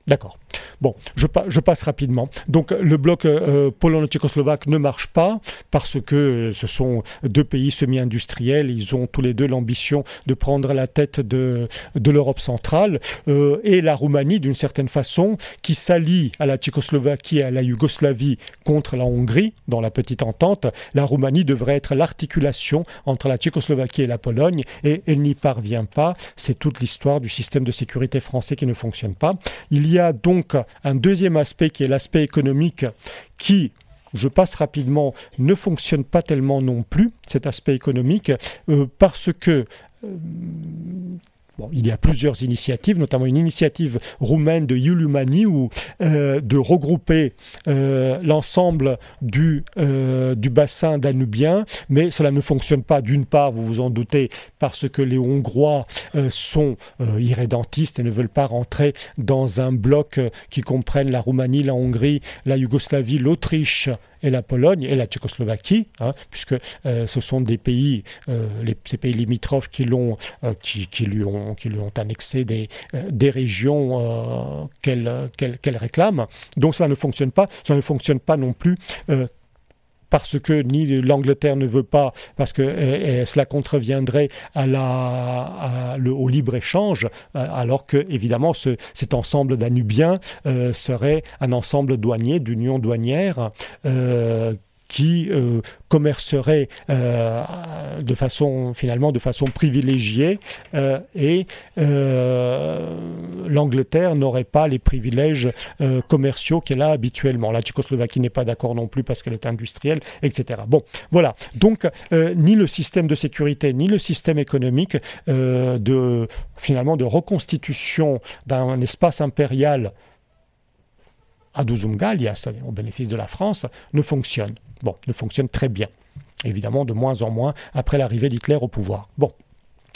D'accord. Bon, je, je, passe rapidement. Donc le bloc euh, polono-tchécoslovaque ne marche pas parce que ce sont deux pays semi-industriels. Ils ont tous les deux l'ambition de prendre la tête de, de l'Europe centrale. Euh, et la Roumanie, d'une certaine façon, qui s'allie à la Tchécoslovaquie et à la Yougoslavie contre la Hongrie dans la petite entente. La Roumanie devrait être l'articulation entre la Tchécoslovaquie et la Pologne et elle n'y parvient pas. C'est toute l'histoire du système de sécurité français qui ne fonctionne pas. Il y a donc un deuxième aspect qui est l'aspect économique qui je passe rapidement, ne fonctionne pas tellement non plus, cet aspect économique, euh, parce que il y a plusieurs initiatives, notamment une initiative roumaine de Yulumani où euh, de regrouper euh, l'ensemble du, euh, du bassin danubien, mais cela ne fonctionne pas d'une part, vous vous en doutez, parce que les Hongrois sont irrédentistes et ne veulent pas rentrer dans un bloc qui comprenne la Roumanie, la Hongrie, la Yougoslavie, l'Autriche et la Pologne et la Tchécoslovaquie, hein, puisque euh, ce sont des pays, euh, ces pays limitrophes qui, l'ont, euh, qui, qui, lui ont, qui lui ont annexé des, des régions qu'elle, qu'elle, réclame. Donc ça ne fonctionne pas. Ça ne fonctionne pas non plus parce que ni l'Angleterre ne veut pas, parce que cela contreviendrait à la, au libre-échange, euh, alors que, évidemment, ce, cet ensemble danubiens euh, serait un ensemble douanier, d'union douanière, euh, qui euh, commercerait euh, de façon finalement de façon privilégiée euh, et l'Angleterre n'aurait pas les privilèges commerciaux qu'elle a habituellement. La Tchécoslovaquie n'est pas d'accord non plus parce qu'elle est industrielle, etc. Bon, voilà. Donc ni le système de sécurité ni le système économique de finalement de reconstitution d'un espace impérial à c'est-à-dire au bénéfice de la France, ne fonctionne. Bon, ne fonctionne très bien. Évidemment, de moins en moins après l'arrivée d'Hitler au pouvoir. Bon.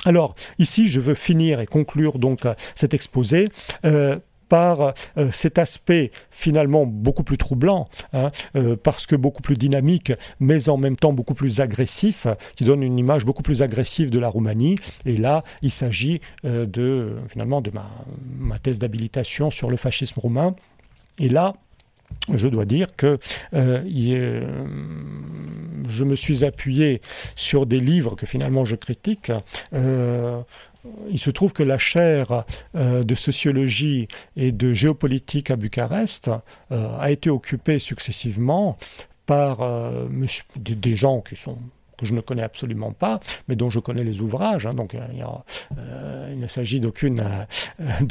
Alors, ici, je veux finir et conclure donc euh, cet exposé. Euh, par cet aspect finalement beaucoup plus troublant, hein, parce que beaucoup plus dynamique, mais en même temps beaucoup plus agressif, qui donne une image beaucoup plus agressive de la Roumanie. Et là, il s'agit de finalement de ma, ma thèse d'habilitation sur le fascisme roumain. Et là, je dois dire que euh, je me suis appuyé sur des livres que finalement je critique. Euh, il se trouve que la chaire euh, de sociologie et de géopolitique à Bucarest a été occupée successivement par des gens qui sont que je ne connais absolument pas, mais dont je connais les ouvrages. Hein. donc il, ne s'agit d'aucune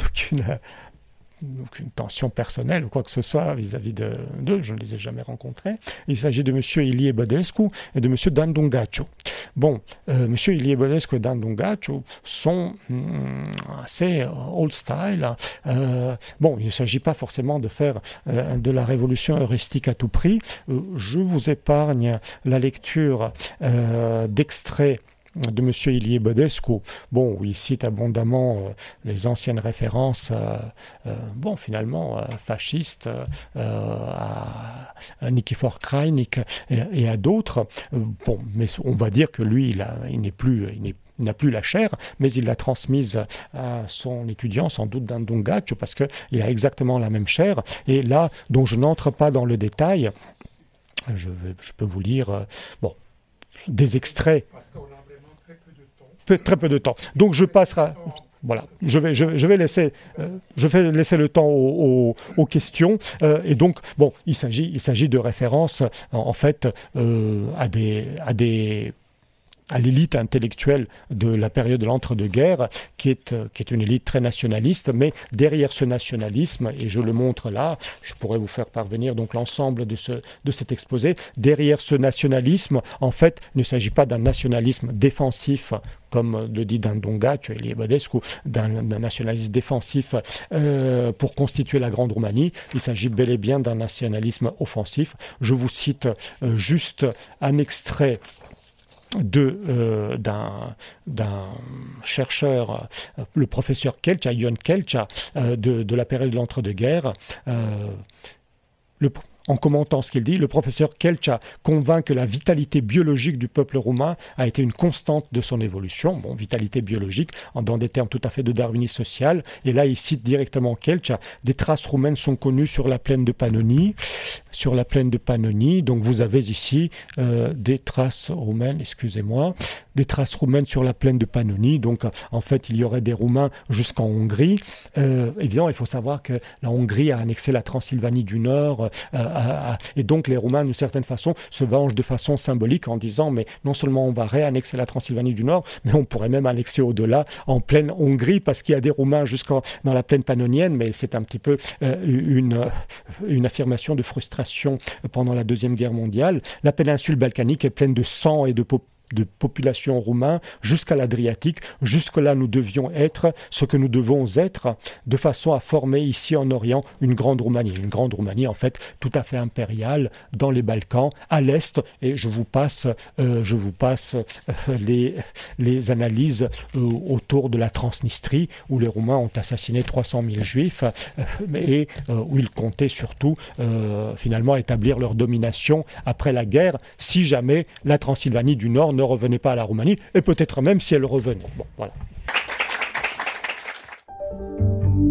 aucune tension personnelle ou quoi que ce soit vis-à-vis d'eux, je ne les ai jamais rencontrés. Il s'agit de M. Ilie Badescu et de M. Dandungacho. Bon, euh, M. Ilie Badescu et Dandungacho sont mm, assez euh, old style. Euh, bon, il ne s'agit pas forcément de faire de la révolution heuristique à tout prix. je vous épargne la lecture d'extraits de M. Ilie Bodescu, bon, où il cite abondamment euh, les anciennes références, euh, euh, bon, finalement, fascistes, à, Nikifor Krajnik et, à d'autres. bon, mais on va dire que lui, il, n'est plus, il n'a plus la chair, mais il l'a transmise à son étudiant, sans doute d'un Dongacho, parce qu'il a exactement la même chair. Et là, dont je n'entre pas dans le détail, je, peux vous lire des extraits très peu de temps. Donc je passerai. Voilà, je vais, je, vais laisser, euh, je laisser le temps aux, questions. Euh, et donc, bon, il s'agit, il s'agit de références en, fait euh, à des, à des à l'élite intellectuelle de la période de l'entre-deux-guerres, qui est, euh, qui est une élite très nationaliste, mais derrière ce nationalisme, et je le montre là, je pourrais vous faire parvenir donc l'ensemble de, ce, de cet exposé, derrière ce nationalisme, en fait, il ne s'agit pas d'un nationalisme défensif comme le dit Dandonga, es Badescu, d'un nationalisme défensif euh, pour constituer la Grande Roumanie. Il s'agit bel et bien d'un nationalisme offensif. Je vous cite euh, juste un extrait euh, d'un chercheur, euh, le professeur Kelcha, Ion Kelcha, euh, de, de, la période de l'entre-deux-guerres. le, en commentant ce qu'il dit, le professeur Kelcha convainc que la vitalité biologique du peuple roumain a été une constante de son évolution. Bon, vitalité biologique, dans des termes tout à fait de darwinisme social. Et là, il cite directement Kelcha. Des traces roumaines sont connues sur la plaine de Pannonie. Sur la plaine de Pannonie, donc vous avez ici euh, des traces roumaines, excusez-moi, des traces roumaines sur la plaine de Pannonie. Donc, en fait, il y aurait des Roumains jusqu'en Hongrie. Euh, évidemment, il faut savoir que la Hongrie a annexé la Transylvanie du Nord. Euh, et donc les Roumains, d'une certaine façon, se vengent de façon symbolique en disant, mais non seulement on va réannexer la Transylvanie du Nord, mais on pourrait même annexer au-delà, en pleine Hongrie, parce qu'il y a des Roumains jusqu'en dans la plaine pannonienne, mais c'est un petit peu euh, une, une affirmation de frustration pendant la Deuxième Guerre mondiale. La péninsule balkanique est pleine de sang et de de population roumain jusqu'à l'Adriatique. Jusque-là, nous devions être ce que nous devons être de façon à former ici en Orient une grande Roumanie. Une grande Roumanie, en fait, tout à fait impériale dans les Balkans, à l'Est. Et je vous passe, euh, je vous passe euh, les, les analyses euh, autour de la Transnistrie, où les Roumains ont assassiné 300 000 Juifs et où ils comptaient surtout, finalement, établir leur domination après la guerre, si jamais la Transylvanie du Nord ne revenait pas à la Roumanie, et peut-être même si elle revenait. Bon, voilà.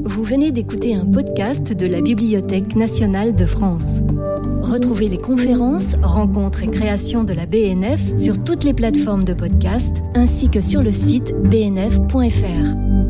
Vous venez d'écouter un podcast de la Bibliothèque nationale de France. Retrouvez les conférences, rencontres et créations de la BNF sur toutes les plateformes de podcast ainsi que sur le site bnf.fr.